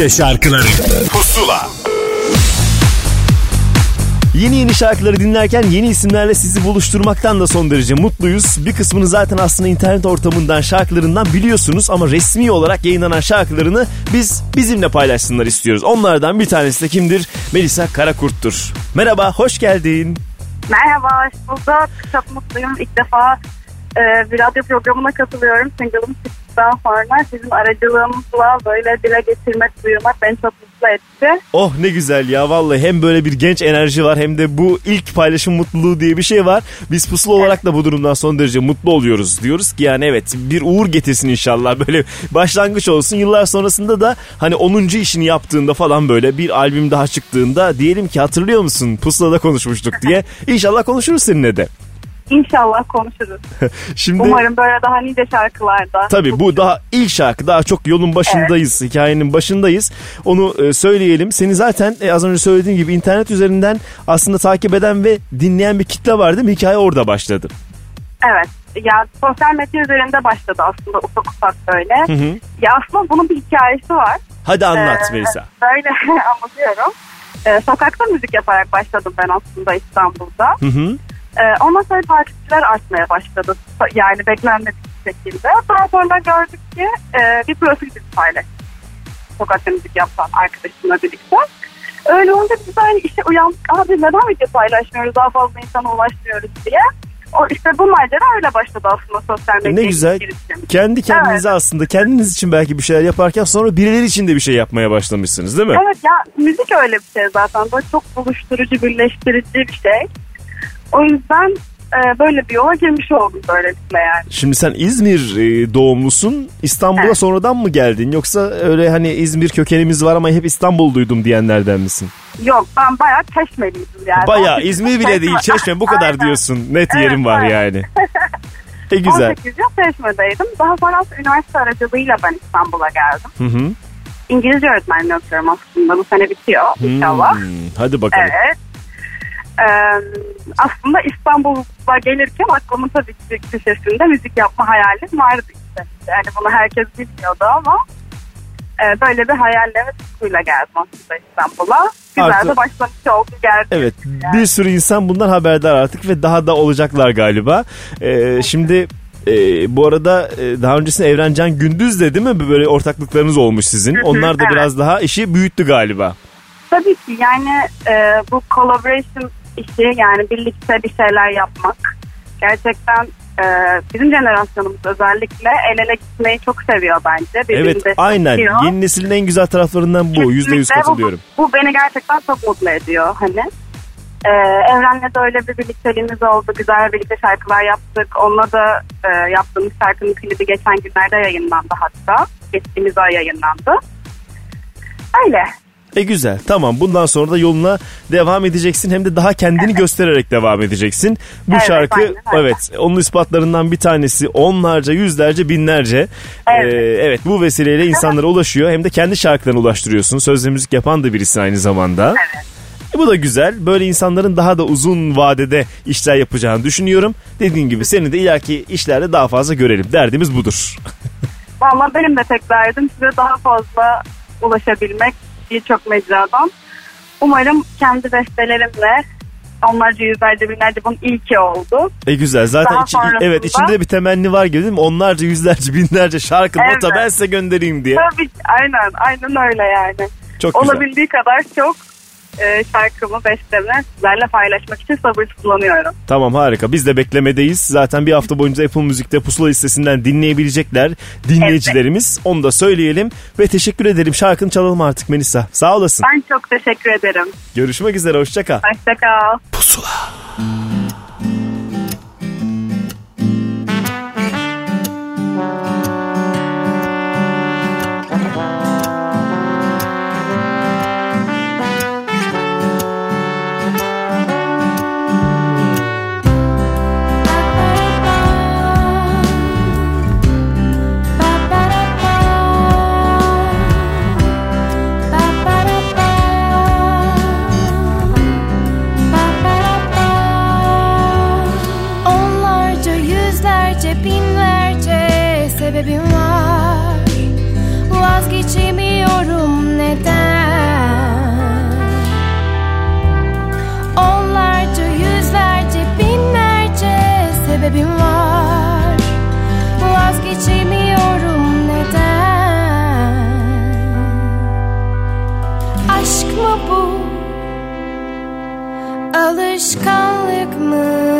Türkçe şarkıları Pusula Yeni yeni şarkıları dinlerken yeni isimlerle sizi buluşturmaktan da son derece mutluyuz. Bir kısmını zaten aslında internet ortamından şarkılarından biliyorsunuz ama resmi olarak yayınlanan şarkılarını biz bizimle paylaşsınlar istiyoruz. Onlardan bir tanesi de kimdir? Melisa Karakurt'tur. Merhaba, hoş geldin. Merhaba, hoş bulduk. Çok mutluyum. İlk defa e, bir radyo programına katılıyorum. Single'ım çıktıktan sonra sizin aracılığınızla böyle dile getirmek, duyurmak beni çok mutlu etti. Oh ne güzel ya vallahi hem böyle bir genç enerji var hem de bu ilk paylaşım mutluluğu diye bir şey var. Biz pusula olarak da bu durumdan son derece mutlu oluyoruz. Diyoruz ki yani evet bir uğur getirsin inşallah böyle başlangıç olsun. Yıllar sonrasında da hani 10. işini yaptığında falan böyle bir albüm daha çıktığında diyelim ki hatırlıyor musun pusulada konuşmuştuk diye. İnşallah konuşuruz seninle de. İnşallah konuşuruz. (laughs) Şimdi Umarım böyle daha nice şarkılarda. Tabii bu daha ilk şarkı daha çok yolun başındayız hikayenin başındayız onu e, söyleyelim seni zaten e, az önce söylediğim gibi internet üzerinden aslında takip eden ve dinleyen bir kitle var değil mi hikaye orada başladı. Evet. Ya sosyal medya üzerinde başladı aslında ufak ufak böyle. Hı hı. Ya aslında bunun bir hikayesi var. Hadi anlat Ee, Melisa. (laughs) Böyle (laughs) anlatıyorum. Ee, sokakta müzik yaparak başladım ben aslında İstanbul'da. Hı hı. Ee, ondan sonra takipçiler artmaya başladı. Yani beklenmedik şekilde. Daha sonra gördük ki e, bir profil bizi paylaştı. Sokakta müzik yapan arkadaşımla birlikte. Öyle olunca biz aynı işe uyandık. Abi neden video paylaşmıyoruz daha fazla insana ulaşmıyoruz diye. O işte bu macera öyle başladı aslında sosyal medya. Ne güzel. girişim. Kendi kendinize Evet. aslında kendiniz için belki bir şeyler yaparken sonra birileri için de bir şey yapmaya başlamışsınız değil mi? Evet ya müzik öyle bir şey zaten. Böyle çok buluşturucu, birleştirici bir şey. O yüzden e, böyle bir yola girmiş oldum böylelikle yani. Şimdi sen İzmir e, doğumlusun. İstanbul'a Evet. sonradan mı geldin? Yoksa öyle hani İzmir kökenimiz var ama hep İstanbul duydum diyenlerden misin? Yok ben bayağı çeşmeliydim yani. Bayağı 18 İzmir bile değil Çeşme bu kadar Aynen. diyorsun. Net Evet, yerim var aynen. yani. (laughs) E güzel. 18 yıl Çeşme'deydim. Daha sonra üniversite aracılığıyla ben İstanbul'a geldim. Hı hı. İngilizce öğretmenliği okuyorum aslında. Bu sene bitiyor inşallah. Hmm, hadi bakalım. Evet. Ee, aslında İstanbul'a gelirken aklımın tabii ki köşesinde müzik yapma hayalim vardı işte. Yani bunu herkes bilmiyordu ama e, böyle bir hayalle ve tutkuyla geldim aslında İstanbul'a. Güzel Artı- de başlangıç oldu geldi. Evet bir sürü insan bundan haberdar artık ve daha da olacaklar galiba. Ee, şimdi E, bu arada daha öncesinde Evrencan Gündüz de değil mi? Böyle ortaklıklarınız olmuş sizin. Hı hı, Onlar da evet. biraz daha işi büyüttü galiba. Tabii ki yani e, bu collaboration işi yani birlikte bir şeyler yapmak gerçekten e, bizim jenerasyonumuz özellikle el ele gitmeyi çok seviyor bence. Birbirini Evet aynen. destekliyor. Yeni neslin en güzel taraflarından bu. Yüzde yüz Kesinlikle bu- katılıyorum. Bu, beni gerçekten çok mutlu ediyor hani. Ee, Evren'le de öyle bir birlikteliğimiz oldu. Güzel birlikte şarkılar yaptık. Onunla da e, yaptığımız şarkının klibi geçen günlerde yayınlandı hatta. Geçtiğimiz ay yayınlandı. Öyle. E güzel tamam bundan sonra da yoluna devam edeceksin hem de daha kendini (laughs) göstererek devam edeceksin. Bu Evet, şarkı aynen öyle. evet onun ispatlarından bir tanesi onlarca yüzlerce binlerce Evet. Ee, evet bu vesileyle insanlara ulaşıyor hem de kendi şarkılarına ulaştırıyorsun. Sözle müzik yapan da birisin aynı zamanda. E, Bu da güzel. Böyle insanların daha da uzun vadede işler yapacağını düşünüyorum. Dediğin gibi seni de ileriki işlerde daha fazla görelim. Derdimiz budur. (laughs) Valla benim de tek derdim size daha fazla ulaşabilmek birçok mecradan. Umarım kendi bestelerimle onlarca yüzlerce binlerce bunun ilki oldu. E güzel. Zaten Daha içi- sonrasında- evet içinde de bir temenni var gibi değil mi? Onlarca yüzlerce (laughs) binlerce şarkı Evet. nota ben size göndereyim diye. Tabii aynen aynen öyle yani. Çok güzel. Olabildiği kadar çok e, şarkımı, bestemi sizlerle paylaşmak için sabırsızlanıyorum. Tamam harika. Biz de beklemedeyiz. Zaten bir hafta boyunca Apple Müzik'te pusula listesinden dinleyebilecekler dinleyicilerimiz. Onu da söyleyelim. Ve teşekkür ederim. Şarkını çalalım artık Melisa. Sağ olasın. Ben çok teşekkür ederim. Görüşmek üzere. Hoşça kal. Hoşçakal. Onlarca, Alışkanlık mı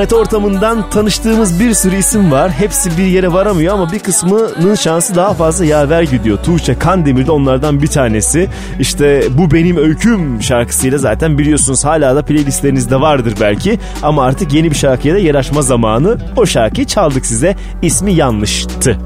İnternet ortamından tanıştığımız bir sürü isim var. Hepsi bir yere varamıyor ama bir kısmının şansı daha fazla yaver gidiyor. Tuğçe Kandemir de onlardan bir tanesi. İşte Bu Benim Öyküm şarkısıyla zaten biliyorsunuz hala da playlistlerinizde vardır belki. Ama artık yeni bir şarkıya da yer açma zamanı. O şarkıyı çaldık size. İsmi yanlıştı.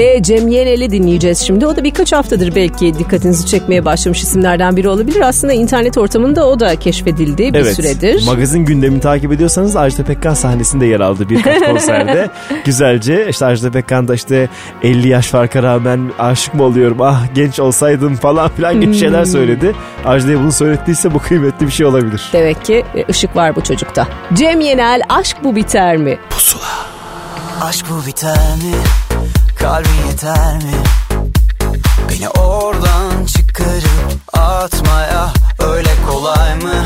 Ve Cem Yenel'i dinleyeceğiz şimdi. O da birkaç haftadır belki dikkatinizi çekmeye başlamış isimlerden biri olabilir. Aslında internet ortamında o da keşfedildi bir evet, süredir. Magazin gündemini takip ediyorsanız Ajda Pekkan sahnesinde yer aldı birkaç (laughs) konserde. Güzelce işte Ajda Pekkan da işte 50 yaş farka rağmen aşık mı oluyorum ah genç olsaydım falan filan gibi şeyler Hmm. söyledi. Ajda'ya bunu söylettiyse bu kıymetli bir şey olabilir. Demek ki e, ışık var bu çocukta. Cem Yenel aşk bu biter mi? Aşk bu biter mi? Kalbin yeter mi? Beni oradan çıkarıp atmaya öyle kolay mı?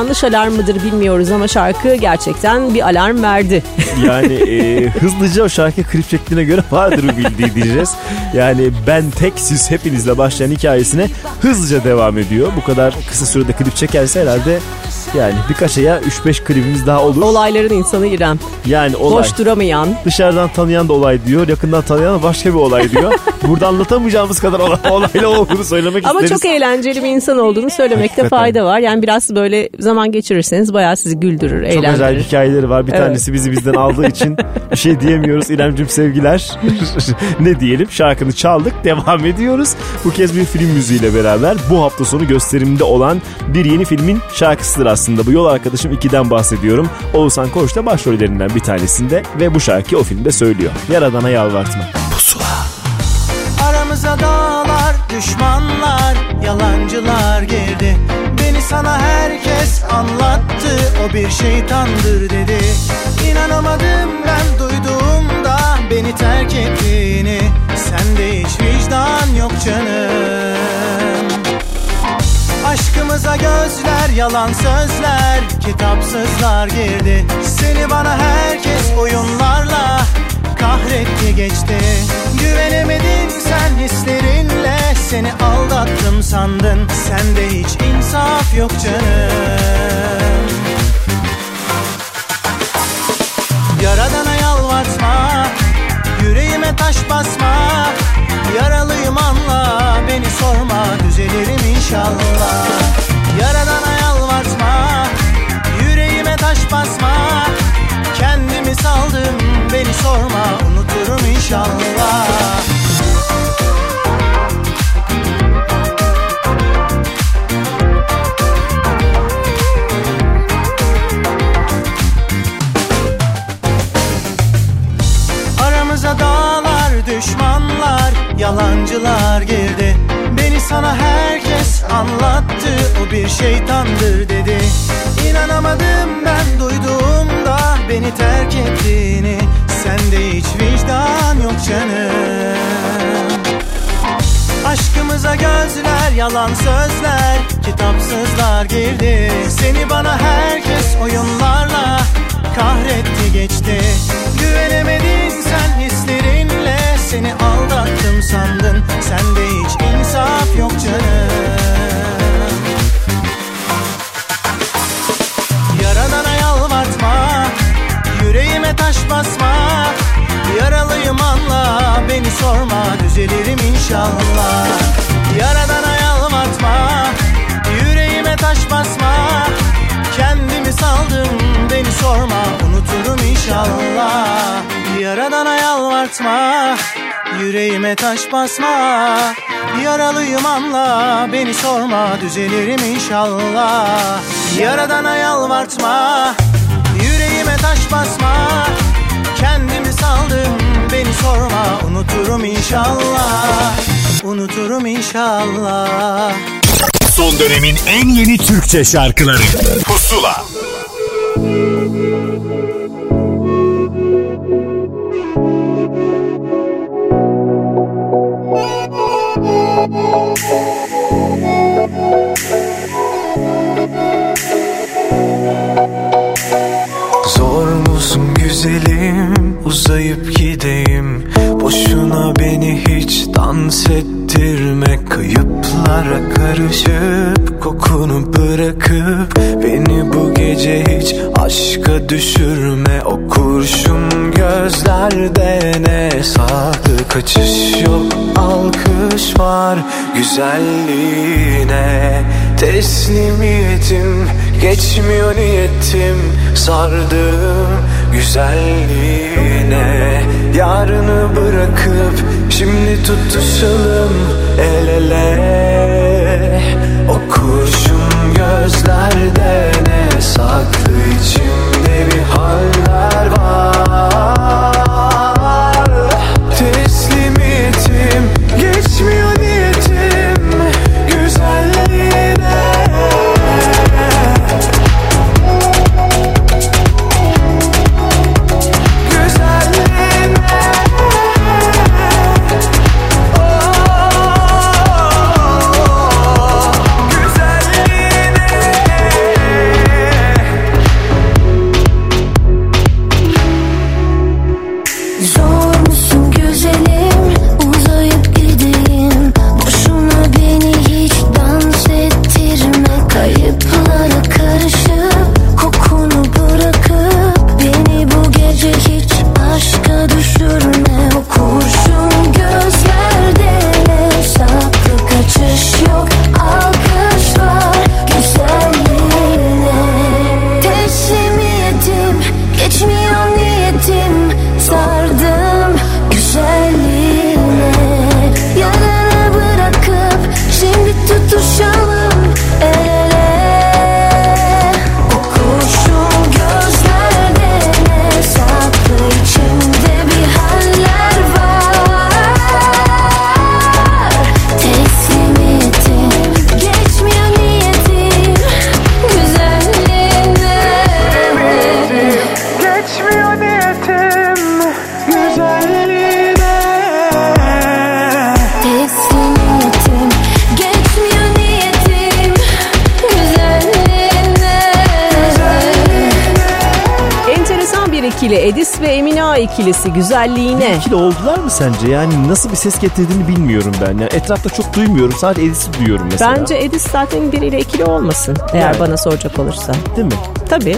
Yanlış alarm mıdır bilmiyoruz ama şarkı gerçekten bir alarm verdi. (laughs) Yani e, hızlıca o şarkı klip şekline göre vardır bildiği diyeceğiz. Yani ben tek siz hepinizle başlayan hikayesine hızlıca devam ediyor. Bu kadar kısa sürede klip çekerse herhalde yani birkaç aya 3-5 klibimiz daha olur. Olayların insanı İrem. Yani olay. Boş duramayan. Dışarıdan tanıyan da olay diyor. Yakından tanıyan da başka bir olay diyor. (laughs) Burada anlatamayacağımız kadar olay, olayla olduğunu söylemek Ama isteriz. çok eğlenceli bir insan olduğunu söylemekte Hakikaten. fayda var. Yani biraz böyle zaman geçirirseniz bayağı sizi güldürür, Çok eğlendirir. özel hikayeleri var. Bir Evet. tanesi bizi bizden aldığı için bir şey diyemiyoruz. İremcim sevgiler. (laughs) ne diyelim? Şarkını çaldık. Devam ediyoruz. Bu kez bir film müziğiyle beraber bu hafta sonu gösterimde olan bir yeni filmin şarkısıdır aslında. Bu yol arkadaşım 2'den bahsediyorum. Oğuzhan Koç da başrollerinden bir tanesinde ve bu şarkıyı o filmde söylüyor. Yaradana yalvartma. Aramıza dağlar düşmanlar, yalancılar girdi Beni sana herkes anlattı O bir şeytandır dedi İnanamadım ben duyduğumda Beni terk ettiğini Sende hiç vicdan yok canım Aşkımıza gözler, yalan sözler, kitapsızlar girdi. Seni bana herkes oyunlarla kahretti geçti. Güvenemedin sen hislerinle, seni aldattım sandın. Sende hiç insaf yok canım. Yaradana yalvartma Yüreğime taş basma Beni düzelirim inşallah. Yaradana yalvartma Yüreğime taş basma. Kendimi saldım Beni sorma unuturum inşallah beni terk ettiğini Sende hiç vicdan yok canım. Aşkımıza gözler, yalan sözler, kitapsızlar girdi. Seni bana herkes oyunlarla kahretti geçti. Güvenemedin sen hislerinle, seni aldattım sandın. Sende hiç insaf yok canım Yüreğime taş basma Yaralıyım anla Beni sorma düzelirim inşallah. Yaradana yalvartma Yüreğime taş basma Kendimi saldım Beni sorma unuturum inşallah. Yaradana yalvartma Yüreğime taş basma Yaralıyım anla Beni sorma düzelirim inşallah. Yaradana yalvartma Taş basma. Kendimi saldım Beni sorma. Unuturum inşallah Unuturum inşallah. Son dönemin en yeni Türkçe şarkıları. Pusula Zor musun güzelim? Uzayıp gideyim. Boşuna beni hiç dans ettirme. Kayıplara karışıp kokunu bırakıp Beni bu gece hiç aşka düşürme. O kurşun gözlerde ne sağlı kaçış yok Alkış var güzelliğine Teslimiyetim geçmiyor niyetim. Sardım güzelliğine Yarını bırakıp şimdi tutuşalım el ele. O kurşun gözlerde ne saklı içimde bir haller var So ikilisi güzelliğine. İkili oldular mı sence? Yani nasıl bir ses getirdiğini bilmiyorum ben. Yani etrafta çok duymuyorum. Sadece Edis'i duyuyorum mesela. Bence Edis zaten biriyle ikili olmasın eğer Yani. bana soracak olursa. Değil mi? Tabii.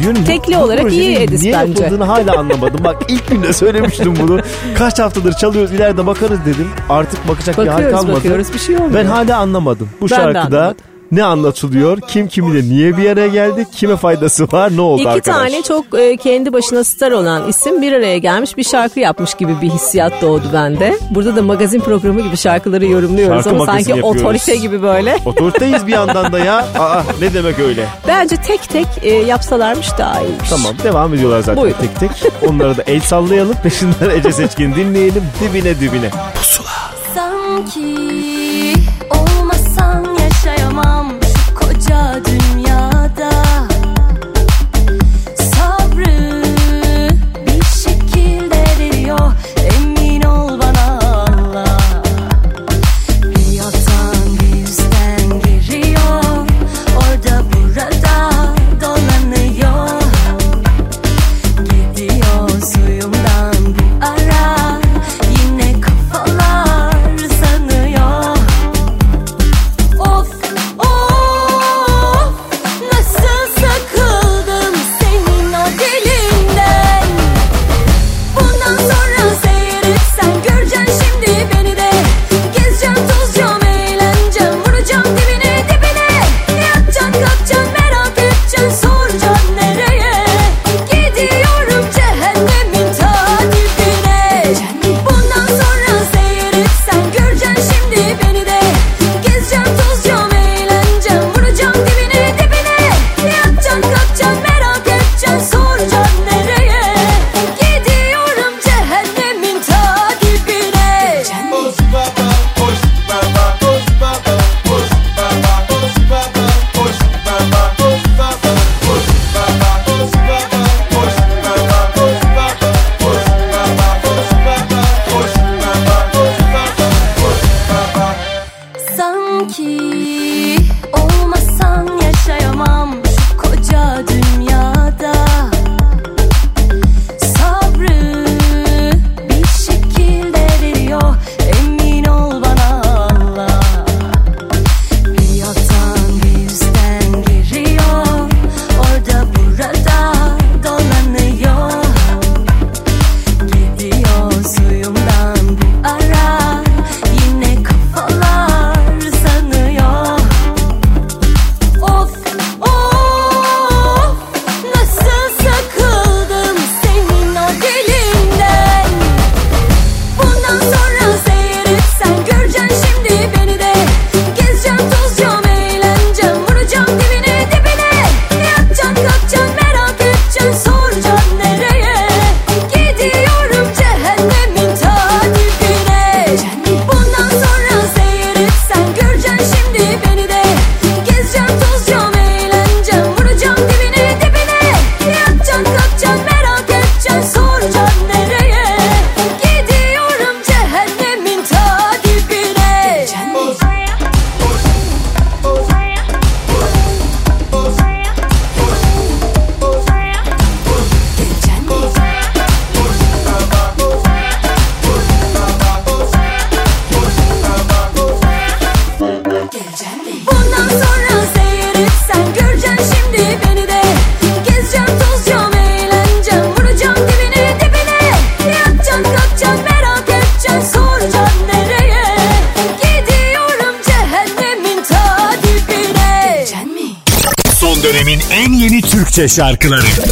Diyorum, Tekli bu olarak projenin iyi Edis niye bence. yapıldığını hala anlamadım. Bak (laughs) ilk günde söylemiştim bunu. Kaç haftadır çalıyoruz ileride bakarız dedim. Artık bakacak bir hal Bakıyoruz, kalmadı. bakıyoruz, bir şey olmuyor. Ben hala anlamadım. Bu Ben şarkıda. Ne anlatılıyor? Kim kiminle niye bir araya geldi? Kime faydası var? Ne oldu İki arkadaş? tane çok e, kendi başına star olan isim bir araya gelmiş bir şarkı yapmış gibi bir hissiyat doğdu bende. Burada da magazin programı gibi şarkıları yorumluyoruz Şarkı ama sanki yapıyoruz. otorite gibi böyle. (laughs) Otoriteyiz bir yandan da ya. Aa, ne demek öyle? Bence tek tek e, yapsalarmış daha iyiymiş. Tamam devam ediyorlar zaten Buyurun. tek tek. Onlara da el sallayalım. Peşinden Ece Seçkin dinleyelim. Dibine dibine. Sanki olmasan şu koca dünyada Türkçe şarkıları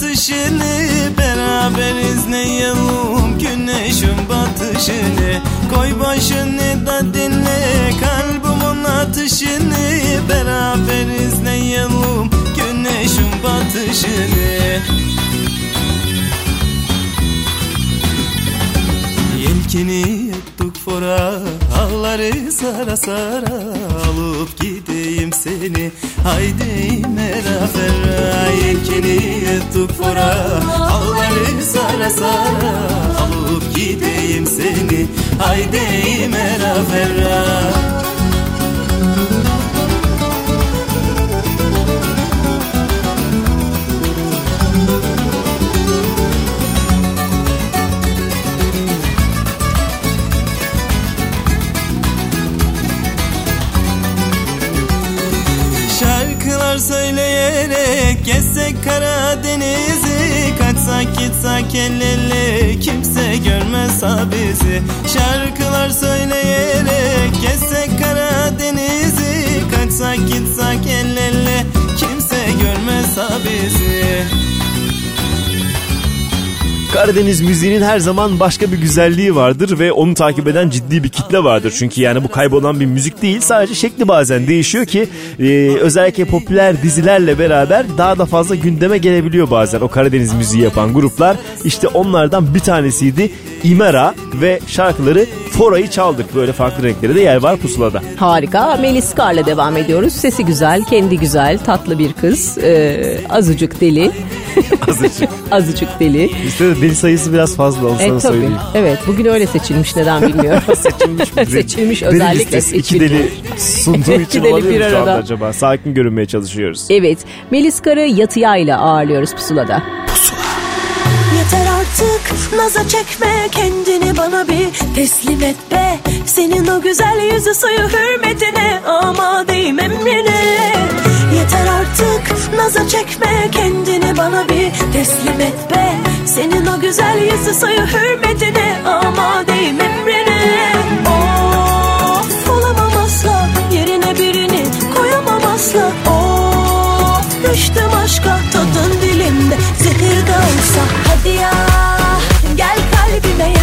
atışını Beraber izleyelim güneşin batışını. Koy başını da dinle kalbimin atışını. Beraber izleyelim güneşin batışını. Yelkeni ettik fora Ağları sara sara Alıp gideyim seni. Haydi mera ferra Yelkeni ettik fora Ağları sara sara Alıp gideyim seni. Haydi mera gezsek Karadeniz'i Kaçsak gitsek el ele kimse görmez ha bizi Şarkılar söyleyerek gezsek Karadeniz'i Kaçsak gitsek el ele kimse görmez ha bizi Karadeniz müziğinin her zaman başka bir güzelliği vardır ve onu takip eden ciddi bir kitle vardır. Çünkü yani bu kaybolan bir müzik değil sadece şekli bazen değişiyor ki e, özellikle popüler dizilerle beraber daha da fazla gündeme gelebiliyor bazen o Karadeniz müziği yapan gruplar. İşte onlardan bir tanesiydi İmera ve şarkıları Fora'yı çaldık. Böyle farklı renklere de yer var pusulada. Harika. Melis Kar'la devam ediyoruz. Sesi güzel, kendi güzel, tatlı bir kız. Ee, azıcık deli. (laughs) Azıcık. (laughs) azıcık deli. İşte deli sayısı biraz fazla onu E, sana tabii. söyleyeyim. Evet bugün öyle seçilmiş neden bilmiyorum. (laughs) seçilmiş (laughs) seçilmiş Deli özellikle listesi, iki seçilmiş. deli sunduğu (laughs) için deli olabilir bir mi şu anda arada. acaba? Sakin görünmeye çalışıyoruz. Evet. Melis Kar'ı yatıya ile ağırlıyoruz pusulada. Yeter artık naza çekme kendini bana bir teslim et be Senin o güzel yüzü suyu hürmetine amadeyim emrine Yeter artık naza çekme kendini bana bir teslim et be Senin o güzel yüzü suyu hürmetine amadeyim emrine Of olamam asla yerine birini koyamam asla. Of düştüm aşka tadın dilimde zehir de olsa. Hadi ya gel kalbime yatıya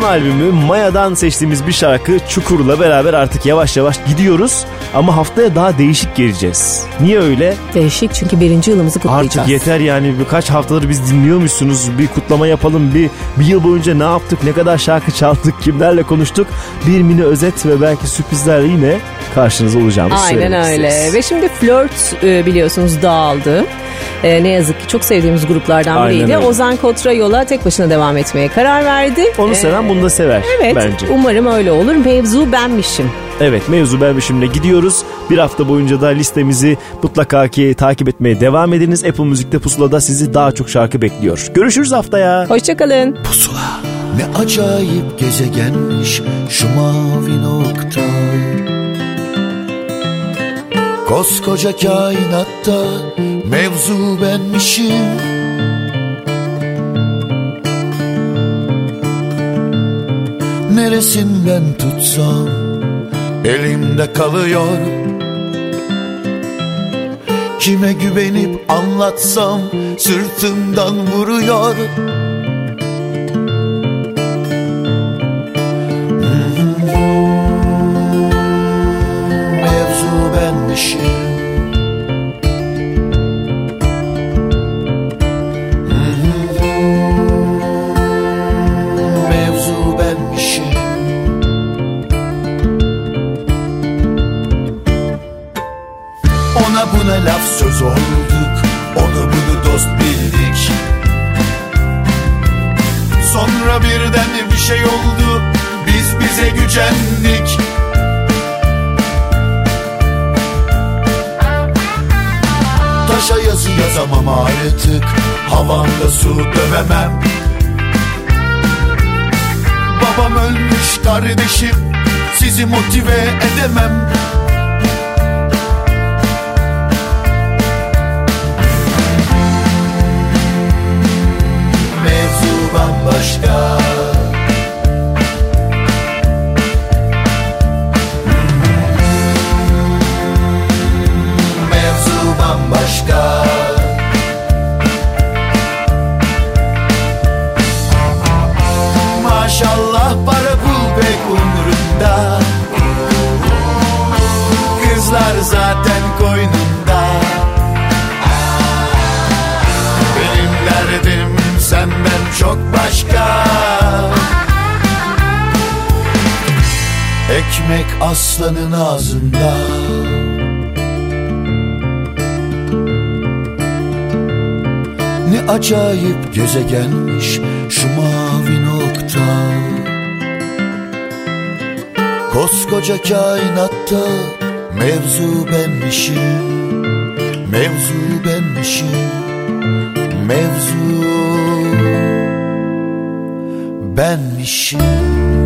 son albümü Maya'dan seçtiğimiz bir şarkı Çukur'la beraber artık yavaş yavaş gidiyoruz. Ama haftaya daha değişik geleceğiz. Niye öyle? Değişik çünkü birinci yılımızı kutlayacağız. Artık yeter yani birkaç haftadır biz dinliyormuşsunuz. Bir kutlama yapalım. Bir, bir yıl boyunca ne yaptık, ne kadar şarkı çaldık, kimlerle konuştuk. Bir mini özet ve belki sürprizlerle yine karşınızda olacağımız Aynen öyle. Ve şimdi flört e, biliyorsunuz dağıldı. E, ne yazık ki çok sevdiğimiz gruplardan Aynen biriydi. öyle. Ozan Kotra yola tek başına devam etmeye karar verdi. Onu E, seven bunu da sever Evet bence. umarım öyle olur. Mevzu benmişim. Evet mevzu benmişimle gidiyoruz. Bir hafta boyunca da listemizi mutlaka ki takip etmeye devam ediniz. Apple Müzik'te Pusula'da sizi daha çok şarkı bekliyor. Görüşürüz haftaya. Hoşçakalın. Ne acayip gezegenmiş şu mavi nokta Koskoca kainatta mevzu benmişim Neresinden tutsam elimde kalıyor. Kime güvenip anlatsam sırtımdan vuruyor kardeşim. Sizi motive edemem ağzında. Ne acayip gezegenmiş şu mavi nokta. Koskoca kainatta mevzu benmişim Mevzu benmişim Mevzu benmişim